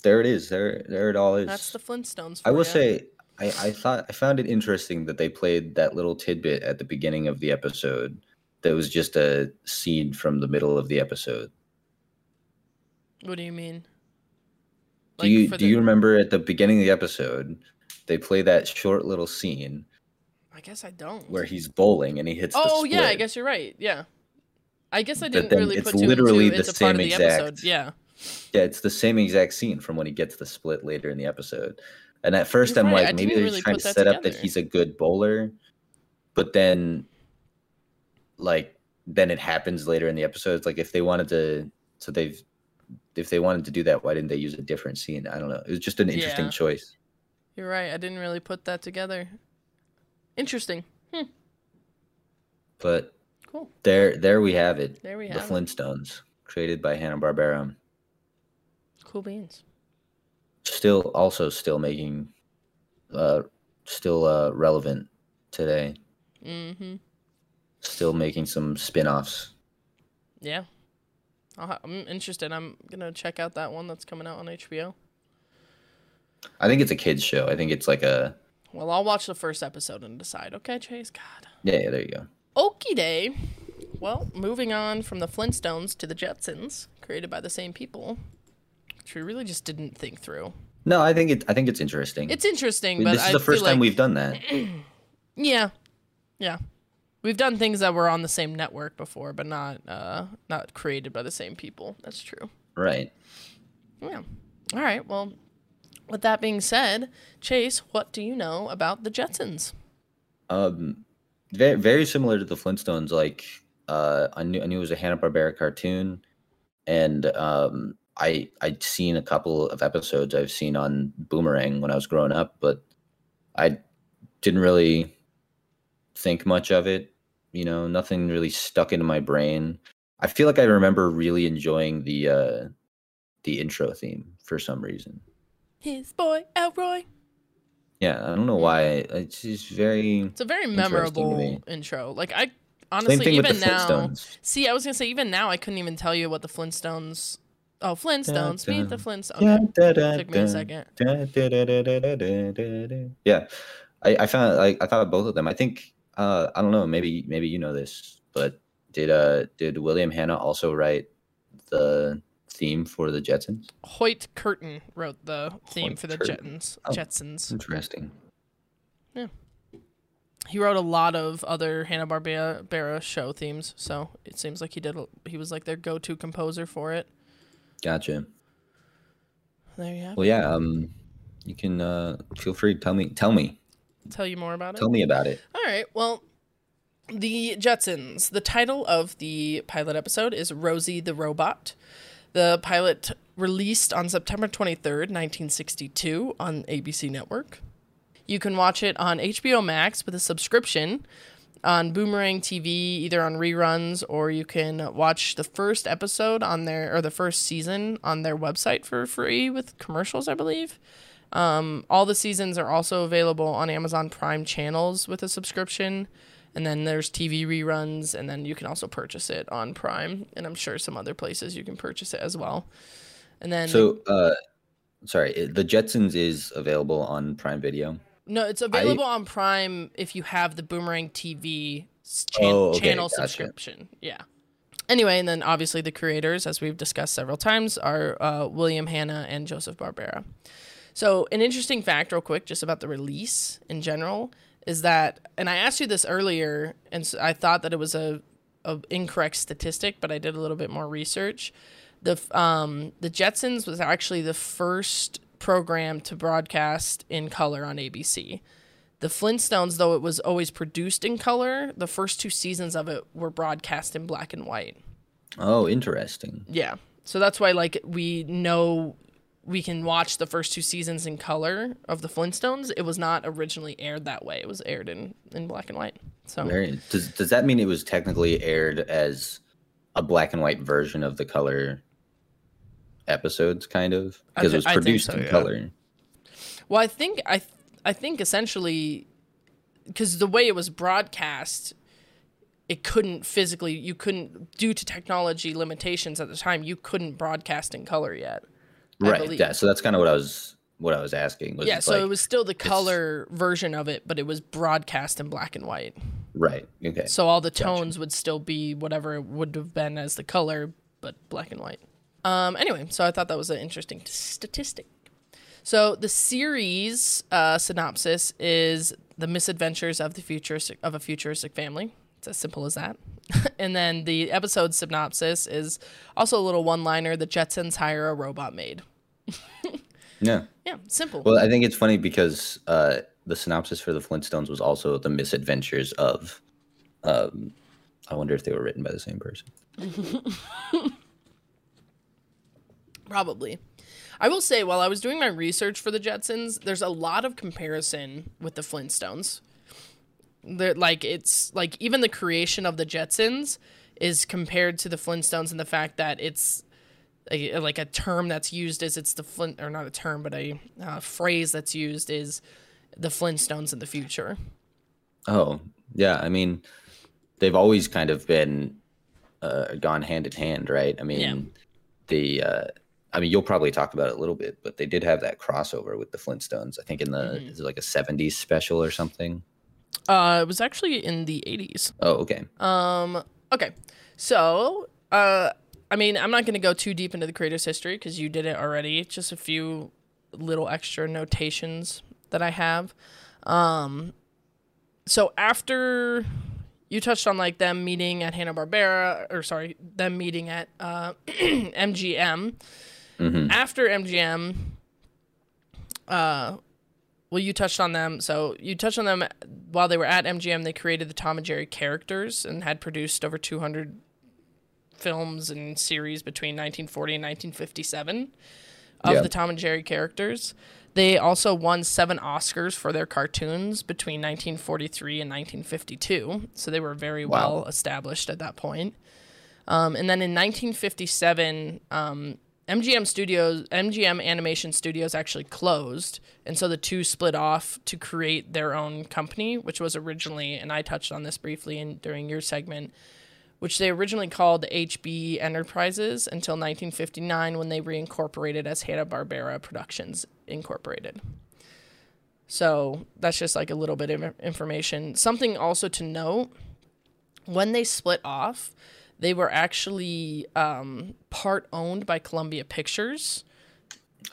Speaker 2: There it is. There there it all is.
Speaker 1: that's the Flintstones.
Speaker 2: I will
Speaker 1: ya.
Speaker 2: say I, I thought I found it interesting that they played that little tidbit at the beginning of the episode that was just a scene from the middle of the episode.
Speaker 1: What do you mean?
Speaker 2: Do you do
Speaker 1: the-
Speaker 2: you remember at the beginning of the episode they play that short little scene
Speaker 1: I guess I don't.
Speaker 2: where he's bowling and he hits the
Speaker 1: Oh yeah, I guess you're right. Yeah, I guess I didn't really
Speaker 2: it's
Speaker 1: put
Speaker 2: literally
Speaker 1: two.
Speaker 2: the
Speaker 1: It's a part of
Speaker 2: same
Speaker 1: the
Speaker 2: exact-
Speaker 1: episode. Yeah,
Speaker 2: Yeah, it's the same exact scene from when he gets the split later in the episode. And at first,
Speaker 1: You're
Speaker 2: I'm
Speaker 1: right,
Speaker 2: like,
Speaker 1: I
Speaker 2: maybe they're
Speaker 1: really
Speaker 2: just trying to set up that he's a good bowler. But then, like, then it happens later in the episode. It's like if they wanted to, so they've, if they wanted to do that, why didn't they use a different scene? I don't know. It was just an interesting
Speaker 1: Yeah.
Speaker 2: choice.
Speaker 1: you're right. I didn't really put that together. Interesting. Hmm.
Speaker 2: But
Speaker 1: Cool.
Speaker 2: there, there we have it.
Speaker 1: There we
Speaker 2: the
Speaker 1: have it.
Speaker 2: Flintstones, created by Hanna Barbera.
Speaker 1: Cool beans.
Speaker 2: Still, also still making, uh, still uh, relevant today.
Speaker 1: Mm-hmm.
Speaker 2: Still making some spin-offs.
Speaker 1: Yeah. I'll, i'm interested. I'm gonna check out that one that's coming out on HBO.
Speaker 2: I think it's a kids show. I think it's like a
Speaker 1: Well, I'll watch the first episode and decide. Okay, Chase. God.
Speaker 2: yeah. yeah there you go.
Speaker 1: Okie day. Well, moving on from the Flintstones to the Jetsons, created by the same people, which we really just didn't think through.
Speaker 2: No, I think it. I think it's interesting.
Speaker 1: It's interesting, but
Speaker 2: this is
Speaker 1: I
Speaker 2: the first time
Speaker 1: like,
Speaker 2: we've done that. [clears throat]
Speaker 1: Yeah, yeah. We've done things that were on the same network before, but not uh, not created by the same people. That's true.
Speaker 2: right.
Speaker 1: Yeah. All right. Well, with that being said, Chase, what do you know about the Jetsons?
Speaker 2: Um, very very similar to the Flintstones. Like, uh, I knew I knew it was a Hanna Barbera cartoon, and um, I I'd seen a couple of episodes I've seen on Boomerang when I was growing up, but I didn't really think much of it. You know, nothing really stuck into my brain. I feel like I remember really enjoying the uh, the intro theme for some reason.
Speaker 1: His boy Elroy.
Speaker 2: Yeah, I don't know why. It's just very
Speaker 1: It's a very memorable
Speaker 2: me.
Speaker 1: intro. Like I honestly, even now, see, I was gonna say even now, I couldn't even tell you what the Flintstones. Oh, Flintstones. Meet the Flintstones. Okay. Took me a second.
Speaker 2: Yeah, I, I found I I thought both of them. I think uh, I don't know. Maybe maybe you know this, but did uh did William Hanna also write the theme for the Jetsons?
Speaker 1: Hoyt Curtin wrote the theme
Speaker 2: Hoyt
Speaker 1: for the
Speaker 2: Curtin.
Speaker 1: Jetsons.
Speaker 2: Oh,
Speaker 1: Jetsons.
Speaker 2: Interesting. Yeah.
Speaker 1: He wrote a lot of other Hanna Barbera show themes, so it seems like he did. He was like their go-to composer for it.
Speaker 2: Gotcha.
Speaker 1: There you have.
Speaker 2: Well, yeah. Um, you can uh feel free to tell me tell me.
Speaker 1: Tell you more about it.
Speaker 2: tell me about it.
Speaker 1: All right. Well, the Jetsons. The title of the pilot episode is Rosie the Robot. The pilot released on September 23rd, 1962 on ABC Network. You can watch it on HBO Max with a subscription on Boomerang TV, either on reruns or you can watch the first episode on their or the first season on their website for free with commercials, I believe. Um, all the seasons are also available on Amazon Prime channels with a subscription. And then there's TV reruns, and then you can also purchase it on Prime, and I'm sure some other places you can purchase it as well. And then
Speaker 2: So, uh, sorry, the Jetsons is available on Prime Video.
Speaker 1: No, it's available on Prime if you have the Boomerang TV
Speaker 2: Oh, okay,
Speaker 1: channel
Speaker 2: gotcha.
Speaker 1: subscription. Yeah. Anyway, and then obviously the creators, as we've discussed several times, are uh, William Hanna and Joseph Barbera. So, an interesting fact, real quick, just about the release in general, is that, and I asked you this earlier, and I thought that it was a, a incorrect statistic, but I did a little bit more research. The um, the Jetsons was actually the first program to broadcast in color on ABC. The Flintstones, though it was always produced in color, the first two seasons of it were broadcast in black and white.
Speaker 2: Oh, interesting.
Speaker 1: Yeah. So that's why like we know we can watch the first two seasons in color of the Flintstones. It was not originally aired that way. It was aired in in black and white. So
Speaker 2: Very, does does that mean it was technically aired as a black and white version of the color episodes, kind of? Because
Speaker 1: thi-
Speaker 2: it was produced
Speaker 1: so,
Speaker 2: in
Speaker 1: yeah.
Speaker 2: color.
Speaker 1: Well, I think I th- I think essentially because the way it was broadcast, it couldn't physically you couldn't due to technology limitations at the time you couldn't broadcast in color yet. I
Speaker 2: Right.
Speaker 1: believe.
Speaker 2: Yeah. So that's kind of what I was what I was asking. Was
Speaker 1: yeah, so
Speaker 2: like-
Speaker 1: it was still the color version of it, but it was broadcast in black and white.
Speaker 2: right. Okay.
Speaker 1: So all the tones would still be whatever it would have been as the color, but black and white. Um, anyway, so I thought that was an interesting t- statistic. So the series uh, synopsis is the misadventures of the futuristic of a futuristic family. It's as simple as that. [laughs] and then the episode synopsis is also a little one-liner: the Jetsons hire a robot maid. [laughs]
Speaker 2: Yeah.
Speaker 1: Yeah, simple.
Speaker 2: Well, I think it's funny because uh, the synopsis for the Flintstones was also the misadventures of. Um, I wonder if they were written by the same person. [laughs]
Speaker 1: Probably. I will say, while I was doing my research for the Jetsons, there's a lot of comparison with the Flintstones. They're, like it's like even the creation of the Jetsons is compared to the Flintstones in the fact that it's a, like a term that's used is it's the Flint or not a term but a uh, phrase that's used is the Flintstones in the future.
Speaker 2: Oh, yeah. I mean, they've always kind of been uh, gone hand in hand, right? I mean,
Speaker 1: Yeah.
Speaker 2: the. Uh, I mean, you'll probably talk about it a little bit, but they did have that crossover with the Flintstones. I think in the
Speaker 1: Mm-hmm.
Speaker 2: is it like a '70s special or something.
Speaker 1: Uh, it was actually in the 80s.
Speaker 2: Oh, okay.
Speaker 1: Um. Okay. So, uh, I mean, I'm not going to go too deep into the creator's history because you did it already. Just a few little extra notations that I have. Um. So after you touched on like them meeting at Hanna Barbera, or sorry, them meeting at uh, [clears throat] MGM.
Speaker 2: Mhm.
Speaker 1: After MGM, uh, well, you touched on them. So you touched on them while they were at MGM. They created the Tom and Jerry characters and had produced over 200 films and series between 1940 and 1957 of
Speaker 2: Yeah.
Speaker 1: the Tom and Jerry characters. They also won seven Oscars for their cartoons between 1943 and 1952. So they were very
Speaker 2: Wow.
Speaker 1: well established at that point. Um, and then in 1957, um, MGM Studios, MGM Animation Studios actually closed, and so the two split off to create their own company, which was originally, and I touched on this briefly in during your segment, which they originally called HB Enterprises until 1959 when they reincorporated as Hanna Barbera Productions Incorporated. So that's just like a little bit of information. Something also to note when they split off, they were actually um, part owned by Columbia Pictures.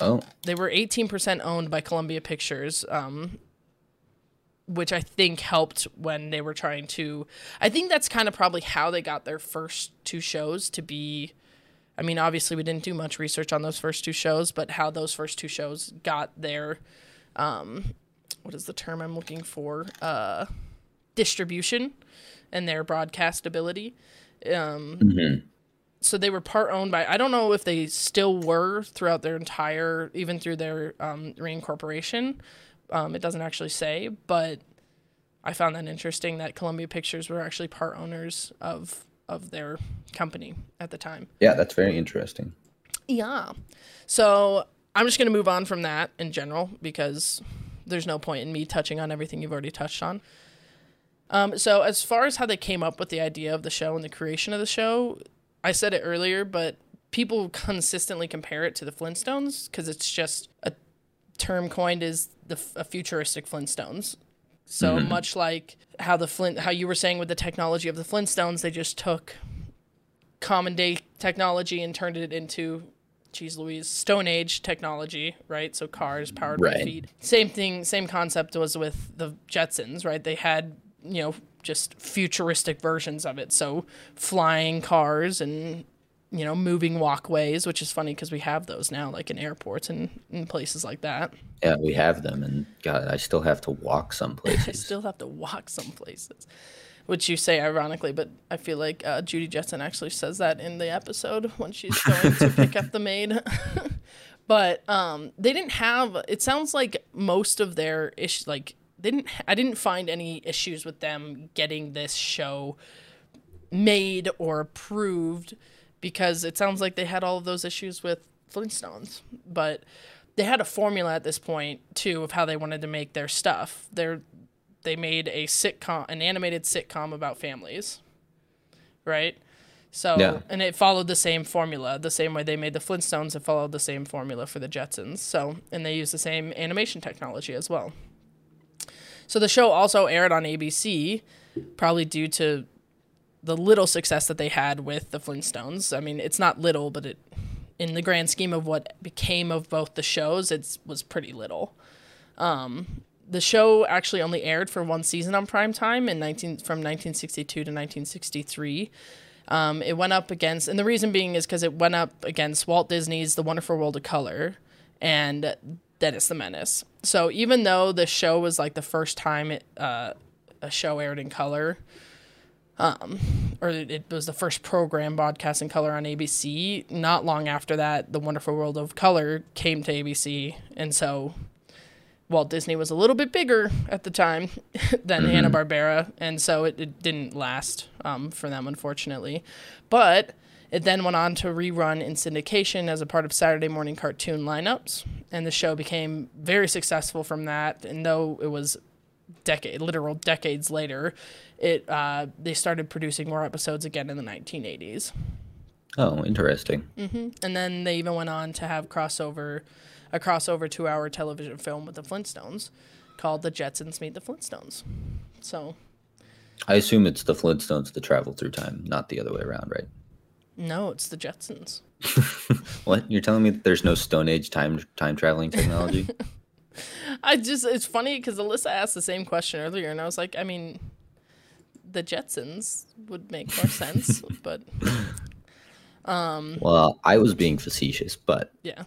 Speaker 2: Oh,
Speaker 1: They were 18% owned by Columbia Pictures, um, which I think helped when they were trying to. I think that's kind of probably how they got their first two shows to be. I mean, obviously, we didn't do much research on those first two shows, but how those first two shows got their. Um, what is the term I'm looking for? Uh, distribution and their broadcast ability. Um,
Speaker 2: mhm.
Speaker 1: so they were part owned by I don't know if they still were throughout their entire even through their um, reincorporation. Um, it doesn't actually say, but I found that interesting that Columbia Pictures were actually part owners of of their company at the time.
Speaker 2: yeah, that's very interesting.
Speaker 1: Yeah. So I'm just gonna move on from that in general because there's no point in me touching on everything you've already touched on. Um, so as far as how they came up with the idea of the show and the creation of the show, I said it earlier, but people consistently compare it to the Flintstones because it's just a term coined as the a futuristic Flintstones. So much like how the Flint, how you were saying with the technology of the Flintstones, they just took common day technology and turned it into geez louise stone age technology right so cars powered by
Speaker 2: Right.
Speaker 1: feet same thing same concept was with the jetsons right they had you know just futuristic versions of it so flying cars and you know moving walkways which is funny because we have those now like in airports and in places like that
Speaker 2: Yeah, we have them, and God, I still have to walk some [laughs] places.
Speaker 1: I still have to walk some places, which you say ironically, but I feel like uh, Judy Jetson actually says that in the episode when she's going to pick up the maid. [laughs] but um, they didn't have. It sounds like most of their ish like didn't. I didn't find any issues with them getting this show made or approved because it sounds like they had all of those issues with Flintstones, but they had a formula at this point too of how they wanted to make their stuff. They're they made a sitcom, an animated sitcom about families, right? So,
Speaker 2: Yeah.
Speaker 1: and it followed the same formula, the same way they made the Flintstones. It followed the same formula for the Jetsons. So, and they used the same animation technology as well. So the show also aired on ABC, probably due to the little success that they had with the Flintstones. I mean, it's not little, but it, in the grand scheme of what became of both the shows, it was pretty little. Um, the show actually only aired for one season on prime time in 19 from 1962 to 1963. Um, it went up against, and the reason being is because it went up against Walt Disney's The Wonderful World of Color and Dennis the Menace. So even though the show was like the first time it, uh, a show aired in color, um, or it, was the first program broadcast in color on ABC, not long after that, The Wonderful World of Color came to ABC, and so Walt Disney was a little bit bigger at the time [laughs] than Hanna Barbera, and so it, it didn't last um, for them, unfortunately. But it then went on to rerun in syndication as a part of Saturday morning cartoon lineups, and the show became very successful from that. And though it was decade, literal decades later, it uh, they started producing more episodes again in the 1980s.
Speaker 2: Oh, interesting.
Speaker 1: And then they even went on to have crossover, a crossover two-hour television film with the Flintstones, called The Jetsons Meet the Flintstones. So
Speaker 2: I assume it's the Flintstones that travel through time, not the other way around, right?
Speaker 1: No, it's the Jetsons. [laughs]
Speaker 2: What? You're telling me that there's no Stone Age time time traveling technology? [laughs]
Speaker 1: I just it's funny because Alyssa asked the same question earlier, and I was like, I mean, the Jetsons would make more sense, [laughs] but
Speaker 2: well, I was being facetious, but
Speaker 1: yeah.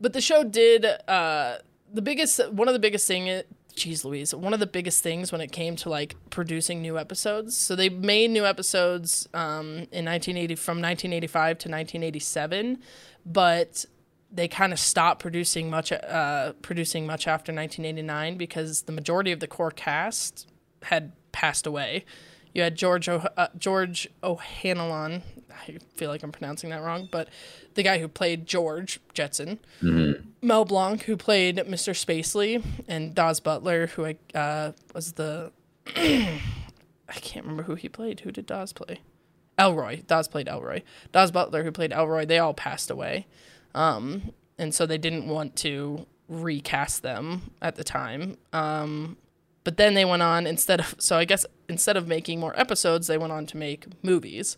Speaker 1: But the show did uh the biggest one of the biggest thing jeez Louise, one of the biggest things when it came to like producing new episodes. So they made new episodes um in 1980 from 1985 to 1987, but they kind of stopped producing much uh producing much after 1989 because the majority of the core cast had passed away. You had George o- uh, George O'Hanlon. I feel like I'm pronouncing that wrong, but the guy who played George Jetson, Mel Blanc, who played Mr. Spacely, and Daws Butler, who I uh, was the [clears throat] I can't remember who he played. Who did Daws play? Elroy. Daws played Elroy. Daws Butler, who played Elroy, they all passed away, um, and so they didn't want to recast them at the time. Um, but then they went on instead of so I guess instead of making more episodes, they went on to make movies.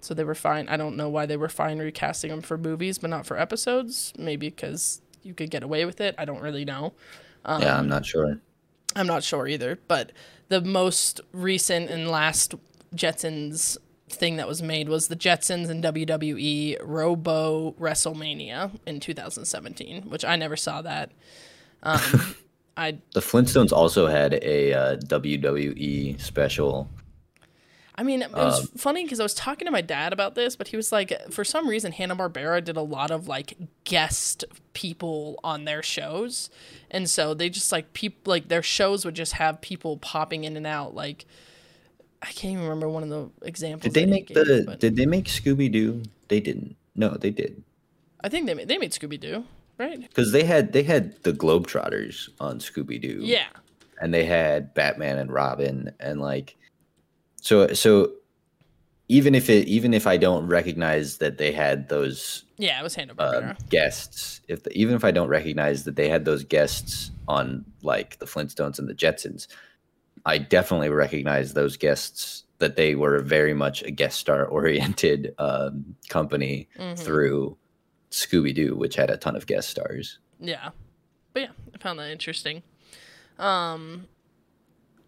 Speaker 1: So they were fine. I don't know why they were fine recasting them for movies, but not for episodes. Maybe because you could get away with it. I don't really know.
Speaker 2: yeah, I'm not sure.
Speaker 1: I'm not sure either. But the most recent and last Jetsons thing that was made was the Jetsons and WWE Robo WrestleMania in 2017, which I never saw that. Um, [laughs] I
Speaker 2: The Flintstones also had a uh, WWE special.
Speaker 1: I mean, it was funny because I was talking to my dad about this, but he was like, for some reason, Hanna Barbera did a lot of like guest people on their shows, and so they just like people like their shows would just have people popping in and out. Like, I can't even remember one of the examples.
Speaker 2: Did they make
Speaker 1: gave,
Speaker 2: the?
Speaker 1: but
Speaker 2: Did they make Scooby Doo? They didn't. No, they did.
Speaker 1: I think they made, they made Scooby Doo, right?
Speaker 2: Because they had they had the Globetrotters on Scooby Doo.
Speaker 1: Yeah,
Speaker 2: and they had Batman and Robin and like so so even if it even if I don't recognize that they had those
Speaker 1: yeah, it was Hanna
Speaker 2: uh, guests if the, even if I don't recognize that they had those guests on like the Flintstones and the Jetsons I definitely recognize those guests that they were very much a guest star oriented [laughs] um, company
Speaker 1: Mhm.
Speaker 2: through Scooby Doo which had a ton of guest stars
Speaker 1: Yeah. But yeah, I found that interesting. Um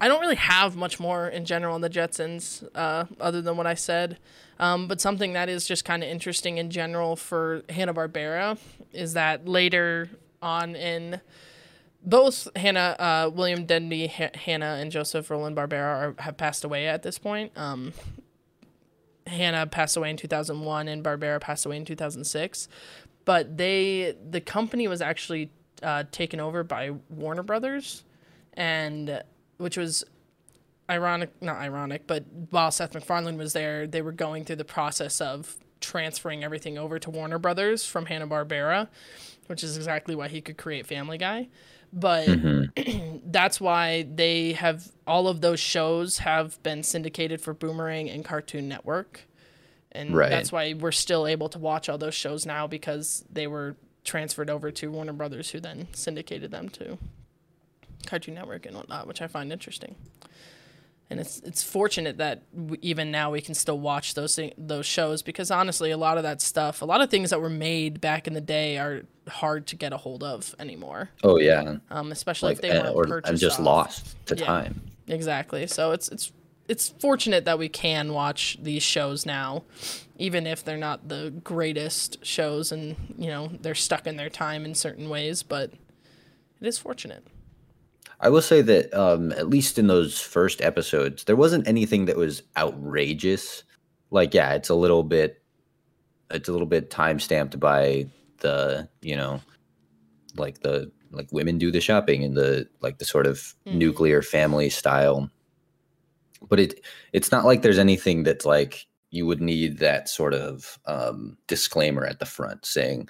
Speaker 1: I don't really have much more in general on the Jetsons, uh, other than what I said. Um, but something that is just kind of interesting in general for Hanna Barbera is that later on in both Hanna, uh, William Denby, H- Hanna, and Joseph Roland Barbera have passed away at this point. Um, Hanna passed away in 2001 and Barbera passed away in 2006. but they the company was actually uh, taken over by Warner Brothers, and which was ironic, not ironic, but while Seth MacFarlane was there, they were going through the process of transferring everything over to Warner Brothers from Hanna Barbera, which is exactly why he could create Family Guy. But mm-hmm. [clears throat] that's why they have all of those shows have been syndicated for Boomerang and Cartoon Network. And
Speaker 2: Right.
Speaker 1: that's why we're still able to watch all those shows now because they were transferred over to Warner Brothers, who then syndicated them to Cartoon Network and whatnot, which I find interesting. And it's it's fortunate that w- even now we can still watch those thing, those shows because honestly, a lot of that stuff, a lot of things that were made back in the day, are hard to get a hold of anymore.
Speaker 2: Oh yeah,
Speaker 1: Um, especially
Speaker 2: like
Speaker 1: if they
Speaker 2: uh,
Speaker 1: weren't
Speaker 2: or
Speaker 1: purchased.
Speaker 2: I'm just
Speaker 1: off.
Speaker 2: lost to
Speaker 1: Yeah.
Speaker 2: time.
Speaker 1: Exactly. So it's it's it's fortunate that we can watch these shows now, even if they're not the greatest shows and you know they're stuck in their time in certain ways. But it is fortunate.
Speaker 2: I will say that um, at least in those first episodes, there wasn't anything that was outrageous. Like, yeah, it's a little bit, it's a little bit time stamped by the, you know, like the like women do the shopping and the like the sort of
Speaker 1: Mhm.
Speaker 2: nuclear family style. But it it's not like there's anything that's like you would need that sort of um, disclaimer at the front saying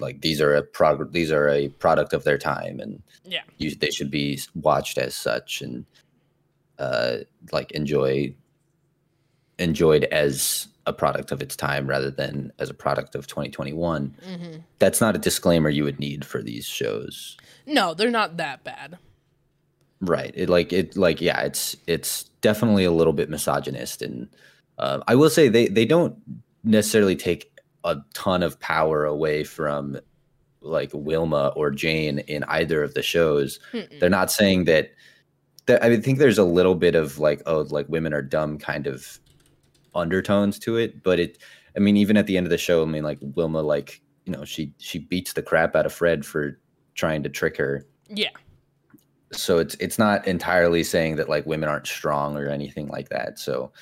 Speaker 2: like these are a prog- these are a product of their time and
Speaker 1: Yeah.
Speaker 2: you, they should be watched as such and uh, like enjoy enjoyed as a product of its time rather than as a product of 2021
Speaker 1: hmm
Speaker 2: that's not a disclaimer you would need for these shows
Speaker 1: No, they're not that bad.
Speaker 2: right it like it like yeah it's it's definitely a little bit misogynist and uh, i will say they they don't necessarily take a ton of power away from like wilma or jane in either of the shows
Speaker 1: Mm-mm.
Speaker 2: they're not saying that, that i think there's a little bit of like oh like women are dumb kind of undertones to it but it i mean even at the end of the show i mean like wilma like you know she she beats the crap out of fred for trying to trick her
Speaker 1: Yeah.
Speaker 2: so it's it's not entirely saying that like women aren't strong or anything like that so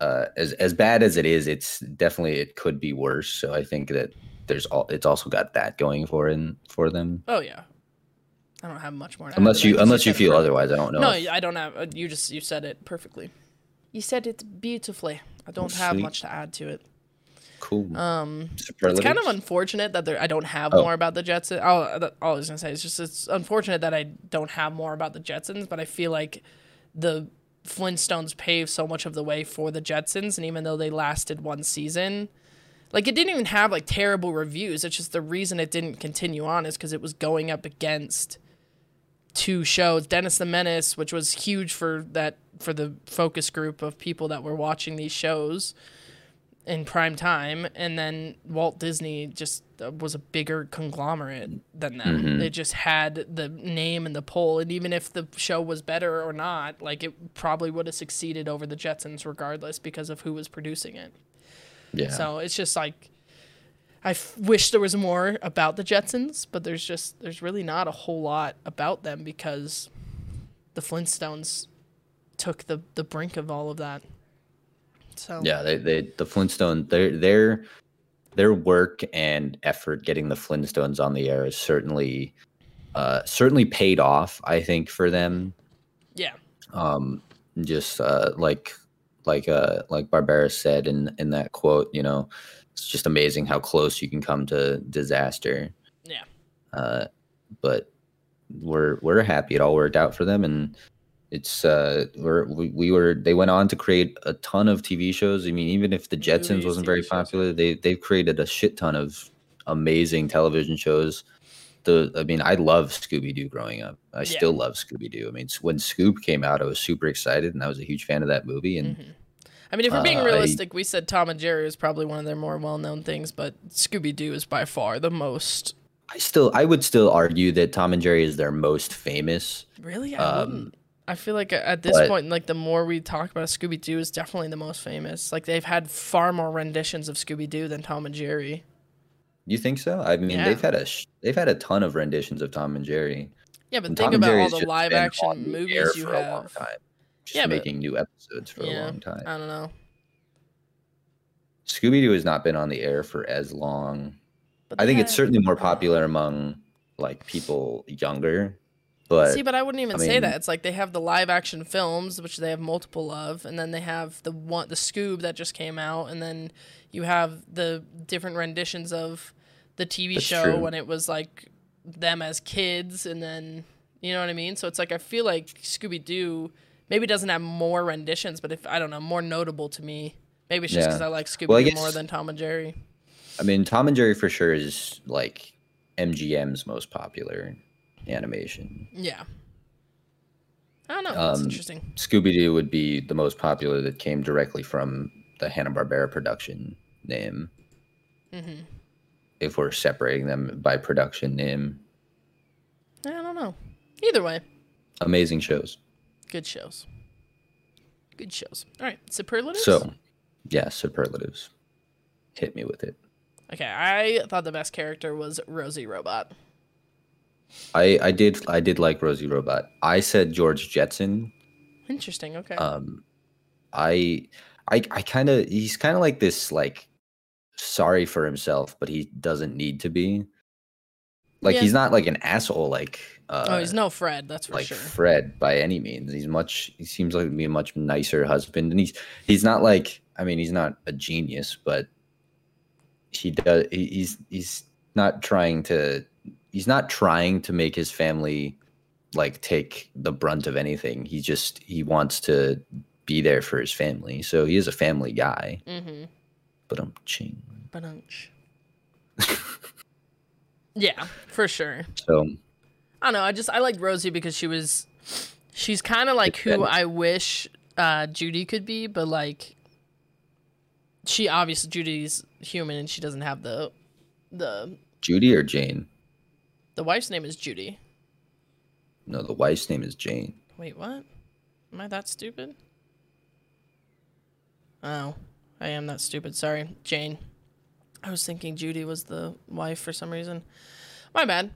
Speaker 2: uh as as bad as it is it's definitely it could be worse so i think that there's all it's also got that going for in for them
Speaker 1: Oh yeah. I don't have much more. to add
Speaker 2: unless you unless you feel
Speaker 1: perfect.
Speaker 2: otherwise i don't know
Speaker 1: No,
Speaker 2: if-
Speaker 1: I don't have. uh, You just you said it perfectly. You said it beautifully. I don't have
Speaker 2: sweet.
Speaker 1: much to add to it.
Speaker 2: cool
Speaker 1: Um, it's kind of unfortunate that there, I don't have
Speaker 2: Oh.
Speaker 1: more about the Jetsons. All, all I was gonna say is just it's unfortunate that I don't have more about the Jetsons, but I feel like the Flintstones paved so much of the way for the Jetsons, and even though they lasted one season, like it didn't even have like terrible reviews. It's just the reason it didn't continue on is because it was going up against two shows, Dennis the Menace, which was huge for that for the focus group of people that were watching these shows in prime time, and then Walt Disney just uh, was a bigger conglomerate than them.
Speaker 2: Mhm.
Speaker 1: They just had the name and the pull, and even if the show was better or not, like it probably would have succeeded over the Jetsons regardless because of who was producing it.
Speaker 2: yeah
Speaker 1: So it's just like I f- wish there was more about the Jetsons, but there's just there's really not a whole lot about them because the Flintstones took the the brink of all of that. So
Speaker 2: yeah they, they the flintstones their their their work and effort getting the flintstones on the air is certainly uh certainly paid off i think for them.
Speaker 1: Yeah,
Speaker 2: um just uh like like uh like barbarus said in in that quote you know it's just amazing how close you can come to disaster.
Speaker 1: Yeah.
Speaker 2: uh but we're we're happy it all worked out for them and it's uh we're we, we were they went on to create a ton of tv shows i mean even if the jetsons wasn't
Speaker 1: TV
Speaker 2: very
Speaker 1: shows,
Speaker 2: popular they they've created a shit ton of amazing television shows the i mean i love scooby-doo growing up i
Speaker 1: Yeah.
Speaker 2: still love scooby-doo i mean when Scoob came out i was super excited and i was a huge fan of that movie and
Speaker 1: Mhm. I mean, if we're being
Speaker 2: Uh, I-
Speaker 1: realistic, we said Tom and Jerry is probably one of their more well-known things, but Scooby Doo is by far the most.
Speaker 2: i still i would still argue that tom and jerry is their most famous
Speaker 1: Really, I
Speaker 2: Um,
Speaker 1: wouldn't. I feel like uh, at this
Speaker 2: but-
Speaker 1: point, like the more we talk about Scooby Doo, is definitely the most famous. Like they've had far more renditions of Scooby Doo than Tom and Jerry.
Speaker 2: you think so i mean
Speaker 1: Yeah.
Speaker 2: they've had a sh- they've had a ton of renditions of tom and jerry
Speaker 1: Yeah, but
Speaker 2: And
Speaker 1: think
Speaker 2: Tom
Speaker 1: about all the live action movies you
Speaker 2: for a long
Speaker 1: have.
Speaker 2: time, just
Speaker 1: Yeah, but-
Speaker 2: making new episodes for a long time.
Speaker 1: I don't know.
Speaker 2: Scooby Doo has not been on the air for as long.
Speaker 1: But
Speaker 2: I think it's certainly more popular among like people younger, but
Speaker 1: See, but I wouldn't even
Speaker 2: I
Speaker 1: say that. It's like they have the live action films, which they have multiple of, and then they have the one the Scoob that just came out, and then you have the different renditions of the TV show
Speaker 2: true.
Speaker 1: when it was like them as kids, and then you know what I mean. So it's like I feel like Scooby Doo maybe doesn't have more renditions, but if I don't know, more notable to me. Maybe it's just
Speaker 2: Yeah.
Speaker 1: because I like Scooby Doo
Speaker 2: Well, I
Speaker 1: more than Tom and Jerry.
Speaker 2: I mean, Tom and Jerry for sure is like MGM's most popular animation.
Speaker 1: Yeah. I don't know. That's
Speaker 2: Um,
Speaker 1: interesting.
Speaker 2: Scooby Doo would be the most popular that came directly from the Hanna Barbera production name.
Speaker 1: hmm
Speaker 2: If we're separating them by production name,
Speaker 1: I don't know. Either way,
Speaker 2: amazing shows.
Speaker 1: good shows. Good shows. All right, superlatives.
Speaker 2: So, yeah, superlatives. Hit me with it.
Speaker 1: okay, I thought the best character was Rosie Robot.
Speaker 2: I I did I did like Rosie Robot. I said George Jetson.
Speaker 1: Interesting. Okay.
Speaker 2: Um, I I I kind of he's kind of like this like sorry for himself, but he doesn't need to be. Like
Speaker 1: Yeah.
Speaker 2: he's not like an asshole like uh
Speaker 1: oh, he's no Fred. That's for
Speaker 2: like
Speaker 1: sure.
Speaker 2: Fred by any means. He's much he seems like to be a much nicer husband and he's he's not like I mean he's not a genius, but he does he's he's not trying to he's not trying to make his family like take the brunt of anything. He just he wants to be there for his family. So he is a family guy.
Speaker 1: Mm-hmm.
Speaker 2: But I'm ching.
Speaker 1: Bunch. yeah, for sure.
Speaker 2: So
Speaker 1: I don't know. I just I like Rosie because she was, she's kind of like who
Speaker 2: Independent.
Speaker 1: I wish uh, Judy could be, but like, she obviously Judy's human and she doesn't have the, the
Speaker 2: Judy or Jane?
Speaker 1: The wife's name is Judy.
Speaker 2: No, the wife's name is Jane.
Speaker 1: Wait, what? Am I that stupid? Oh, I am that stupid. Sorry, Jane. I was thinking Judy was the wife for some reason. My bad.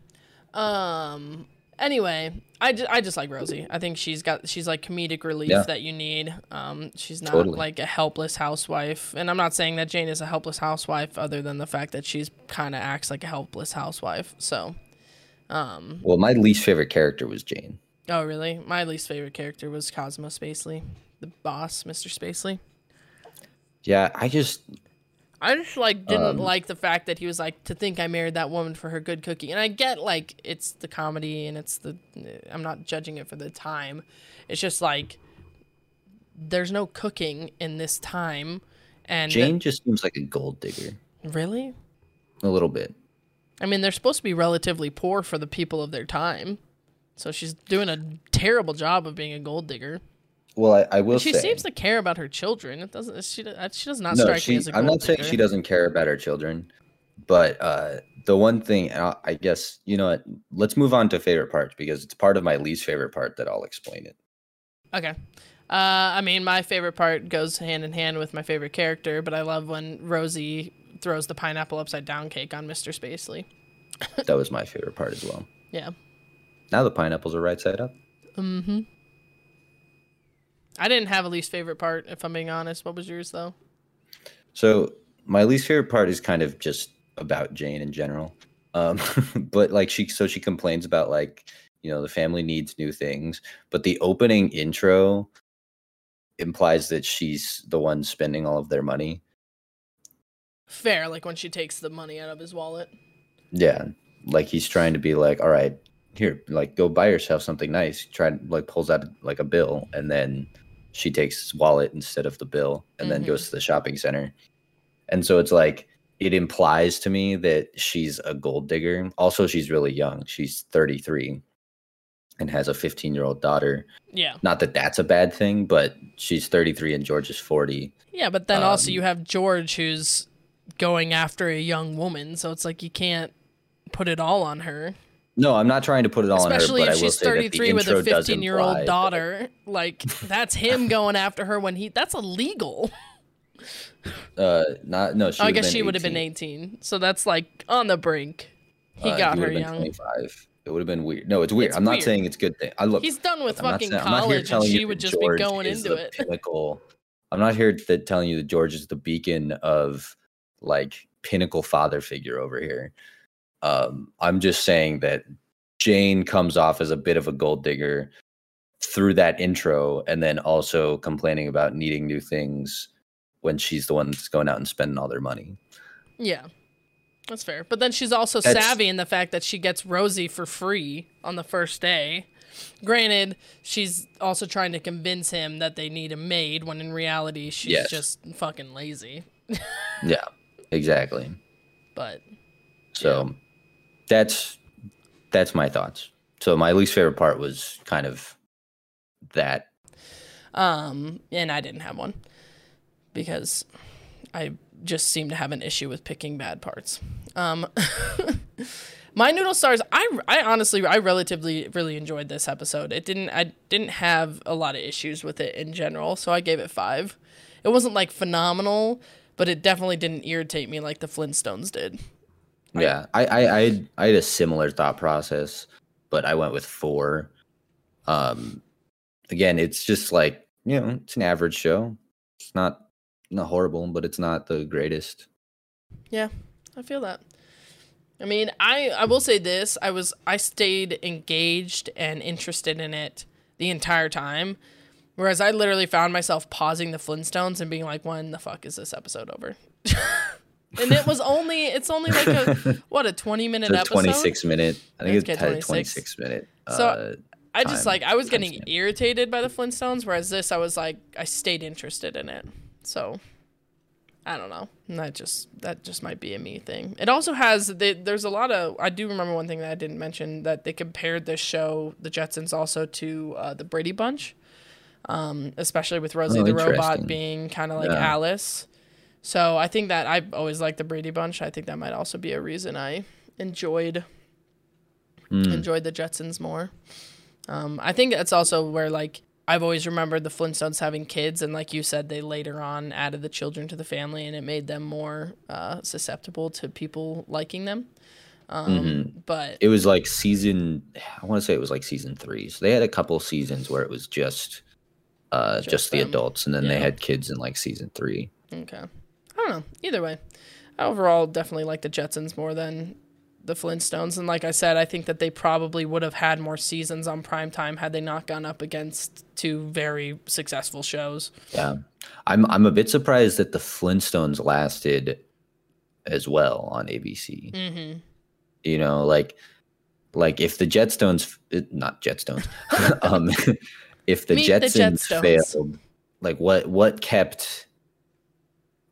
Speaker 1: Um. Anyway, I, ju- I just like Rosie. I think she's got she's like comedic relief
Speaker 2: Yeah.
Speaker 1: that you need. Um, she's not
Speaker 2: Totally.
Speaker 1: like a helpless housewife, and I'm not saying that Jane is a helpless housewife, other than the fact that she's kind of acts like a helpless housewife. So, um,
Speaker 2: Well, my least favorite character was Jane.
Speaker 1: Oh, really? My least favorite character was Cosmo Spacely, the boss, Mr. Spacely.
Speaker 2: Yeah, I just
Speaker 1: I just like didn't
Speaker 2: Um,
Speaker 1: like the fact that he was like to think I married that woman for her good cookie. And I get like it's the comedy and it's the I'm not judging it for the time. It's just like there's no cooking in this time and
Speaker 2: Jane just seems like a gold digger.
Speaker 1: really?
Speaker 2: A little bit.
Speaker 1: I mean, they're supposed to be relatively poor for the people of their time. So she's doing a terrible job of being a gold digger.
Speaker 2: Well, I, I will
Speaker 1: she
Speaker 2: say
Speaker 1: seems to care about her children. It doesn't. She she does not
Speaker 2: no.
Speaker 1: strike
Speaker 2: She,
Speaker 1: me as a
Speaker 2: I'm
Speaker 1: gold
Speaker 2: not saying she doesn't care about her children, but uh, the one thing I I guess you know what. Let's move on to favorite parts because it's part of my least favorite part that I'll explain it.
Speaker 1: Okay. Uh, I mean, my favorite part goes hand in hand with my favorite character, but I love when Rosie throws the pineapple upside down cake on Mr. Spacely. [laughs]
Speaker 2: That was my favorite part as well.
Speaker 1: Yeah.
Speaker 2: Now the pineapples are right side up.
Speaker 1: Mm-hmm. I didn't have a least favorite part, if I'm being honest. What was yours, though?
Speaker 2: So my least favorite part is kind of just about Jane in general. Um, [laughs] but like she, so she complains about like you know the family needs new things, but the opening intro implies that she's the one spending all of their money.
Speaker 1: Fair, like when she takes the money out of his wallet.
Speaker 2: Yeah, like he's trying to be like, all right, here, like go buy yourself something nice. Try like pulls out like a bill, and then she takes his wallet instead of the bill, and then
Speaker 1: Mhm.
Speaker 2: goes to the shopping center. And so it's like it implies to me that she's a gold digger. Also, she's really young. She's 33 and has a 15 year old daughter.
Speaker 1: Yeah.
Speaker 2: Not that that's a bad thing, but she's 33 and George is 40.
Speaker 1: Yeah, but then also
Speaker 2: Um,
Speaker 1: you have George who's going after a young woman, so it's like you can't put it all on her.
Speaker 2: No, I'm not trying to put it all
Speaker 1: Especially
Speaker 2: on her,
Speaker 1: if
Speaker 2: but I
Speaker 1: she's
Speaker 2: say that the
Speaker 1: 33 with a 15 year old
Speaker 2: that-
Speaker 1: daughter. Like, that's him [laughs] going after her when he. That's illegal.
Speaker 2: Uh, not no. She
Speaker 1: I guess she would have been 18. So that's like on the brink. He
Speaker 2: Uh,
Speaker 1: got
Speaker 2: he
Speaker 1: her young.
Speaker 2: 25. It would have been weird. No, it's weird.
Speaker 1: It's
Speaker 2: I'm not
Speaker 1: weird.
Speaker 2: saying it's a good thing. I look.
Speaker 1: He's done with
Speaker 2: I'm
Speaker 1: fucking
Speaker 2: saying- I'm not here
Speaker 1: college and she
Speaker 2: that
Speaker 1: would just
Speaker 2: George
Speaker 1: be going into it.
Speaker 2: Pinnacle. I'm not here to telling you that George is the beacon of like pinnacle father figure over here. Um, I'm just saying that Jane comes off as a bit of a gold digger through that intro, and then also complaining about needing new things when she's the one that's going out and spending all their money.
Speaker 1: Yeah. That's fair. But then she's also
Speaker 2: That's-
Speaker 1: savvy in the fact that she gets Rosie for free on the first day. Granted, she's also trying to convince him that they need a maid when in reality she's
Speaker 2: Yes.
Speaker 1: just fucking lazy. [laughs]
Speaker 2: Yeah, exactly.
Speaker 1: But
Speaker 2: So that's that's my thoughts. So my least favorite part was kind of that.
Speaker 1: um and I didn't have one because I just seem to have an issue with picking bad parts. Um [laughs] My noodle stars I I honestly I relatively really enjoyed this episode. It didn't I didn't have a lot of issues with it in general, so I gave it 5. It wasn't like phenomenal, but it definitely didn't irritate me like the Flintstones did.
Speaker 2: Yeah, I I I had, I had a similar thought process, but I went with four. Um, again, it's just like you know, it's an average show. It's not not horrible, but it's not the greatest.
Speaker 1: Yeah, I feel that. I mean, I I will say this: I was I stayed engaged and interested in it the entire time, whereas I literally found myself pausing the Flintstones and being like, "When the fuck is this episode over?" [laughs] and it was only it's only like a [laughs] what a twenty minute
Speaker 2: It's a
Speaker 1: episode.
Speaker 2: twenty six minute. I think
Speaker 1: Okay,
Speaker 2: it's had
Speaker 1: 26.
Speaker 2: twenty six minute.
Speaker 1: So,
Speaker 2: uh,
Speaker 1: I just
Speaker 2: time-
Speaker 1: like I was getting
Speaker 2: span.
Speaker 1: irritated by the Flintstones, whereas this I was like I stayed interested in it. So I don't know. And That just that just might be a me thing. It also has they, there's a lot of I do remember one thing that I didn't mention that they compared this show, The Jetsons, also to uh, the Brady Bunch, um, especially with Rosie
Speaker 2: Oh,
Speaker 1: the robot being kind of like
Speaker 2: Yeah.
Speaker 1: Alice. So I think that I always liked the Brady Bunch. I think that might also be a reason I enjoyed
Speaker 2: Mm.
Speaker 1: enjoyed the Jetsons more. Um, I think that's also where like I've always remembered the Flintstones having kids, and like you said, they later on added the children to the family, and it made them more uh, susceptible to people liking them. Um,
Speaker 2: Mhm.
Speaker 1: But
Speaker 2: It was like season. I want to say it was like season three. So they had a couple seasons where it was just, uh,
Speaker 1: Just
Speaker 2: just, the adults, and then they had kids in like season three.
Speaker 1: okay, I don't know. Either way, I overall definitely like the Jetsons more than the Flintstones, and like I said, I think that they probably would have had more seasons on prime time had they not gone up against two very successful shows.
Speaker 2: Yeah, I'm I'm a bit surprised that the Flintstones lasted as well on ABC.
Speaker 1: Mm-hmm.
Speaker 2: You know, like like if the Jetstones, not Jetstones, [laughs] um, if the
Speaker 1: Meet the
Speaker 2: Jetsons
Speaker 1: Jetstones.
Speaker 2: failed, like what what kept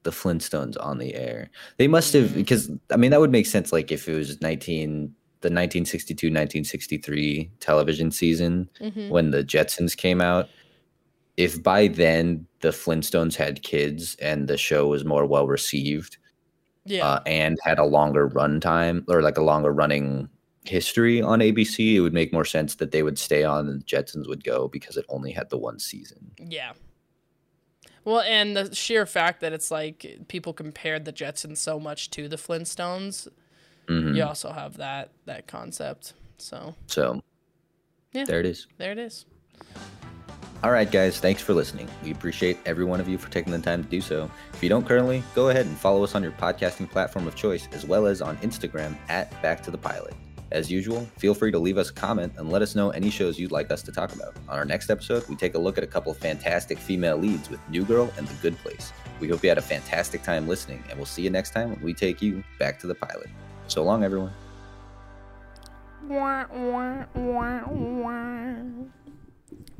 Speaker 2: the Flintstones on the air? They must have
Speaker 1: Mhm.
Speaker 2: because I mean that would make sense. Like if it was nineteen the 1962 1963 television season
Speaker 1: Mm-hmm.
Speaker 2: when the Jetsons came out, if by then the Flintstones had kids and the show was more well received
Speaker 1: Yeah.
Speaker 2: uh, and had a longer run time or like a longer running history on ABC, it would make more sense that they would stay on and the Jetsons would go because it only had the one season.
Speaker 1: Yeah. Well, and the sheer fact that it's like people compared the Jetsons so much to the Flintstones,
Speaker 2: Mhm.
Speaker 1: you also have that that concept. So
Speaker 2: So
Speaker 1: Yeah.
Speaker 2: there it is.
Speaker 1: there it is.
Speaker 2: All right, guys, thanks for listening. We appreciate every one of you for taking the time to do so. If you don't currently, go ahead and follow us on your podcasting platform of choice, as well as on Instagram at Back to the Pilot. As usual, feel free to leave us a comment and let us know any shows you'd like us to talk about. On our next episode, we take a look at a couple of fantastic female leads with New Girl and The Good Place. We hope you had a fantastic time listening, and we'll see you next time when we take you back to the pilot. So long, everyone.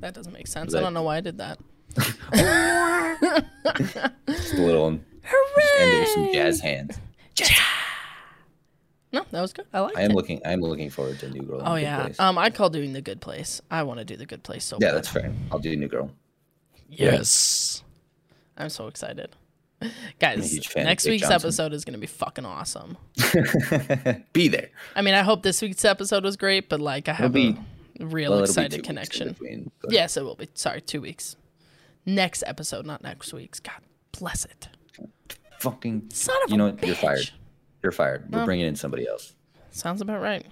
Speaker 1: That doesn't make sense.
Speaker 2: Was
Speaker 1: I don't know why I did that. [laughs]
Speaker 2: Just a little, um, just end with some jazz hands.
Speaker 1: No, that was good. I like
Speaker 2: I am
Speaker 1: it.
Speaker 2: looking, I am looking forward to New Girl.
Speaker 1: Oh yeah.
Speaker 2: Place.
Speaker 1: Um, I call doing the good place. I want to do the good place so
Speaker 2: yeah,
Speaker 1: bad.
Speaker 2: that's fair. I'll do New Girl.
Speaker 1: Yes. I'm so excited. [laughs] Guys,
Speaker 2: huge fan
Speaker 1: next week's
Speaker 2: Johnson.
Speaker 1: episode is going to be fucking awesome. [laughs]
Speaker 2: Be there.
Speaker 1: I mean, I hope this week's episode was great, but like I have
Speaker 2: be-
Speaker 1: a real
Speaker 2: Well, it'll be two
Speaker 1: excited connection.
Speaker 2: between, but-
Speaker 1: Yes, it will be. Sorry, two weeks. Next episode, not next week's. God bless it.
Speaker 2: Fucking.
Speaker 1: Son of a.
Speaker 2: You
Speaker 1: a
Speaker 2: know what? You're fired. You're fired. We're
Speaker 1: Oh.
Speaker 2: bringing in somebody else.
Speaker 1: Sounds about right.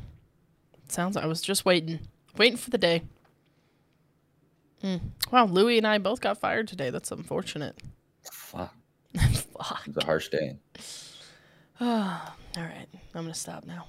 Speaker 1: Sounds. I was just waiting, waiting for the day. Hmm. Wow, Louie and I both got fired today. That's unfortunate.
Speaker 2: Fuck. [laughs]
Speaker 1: Fuck.
Speaker 2: It's a harsh day. [sighs]
Speaker 1: All right, I'm gonna stop now.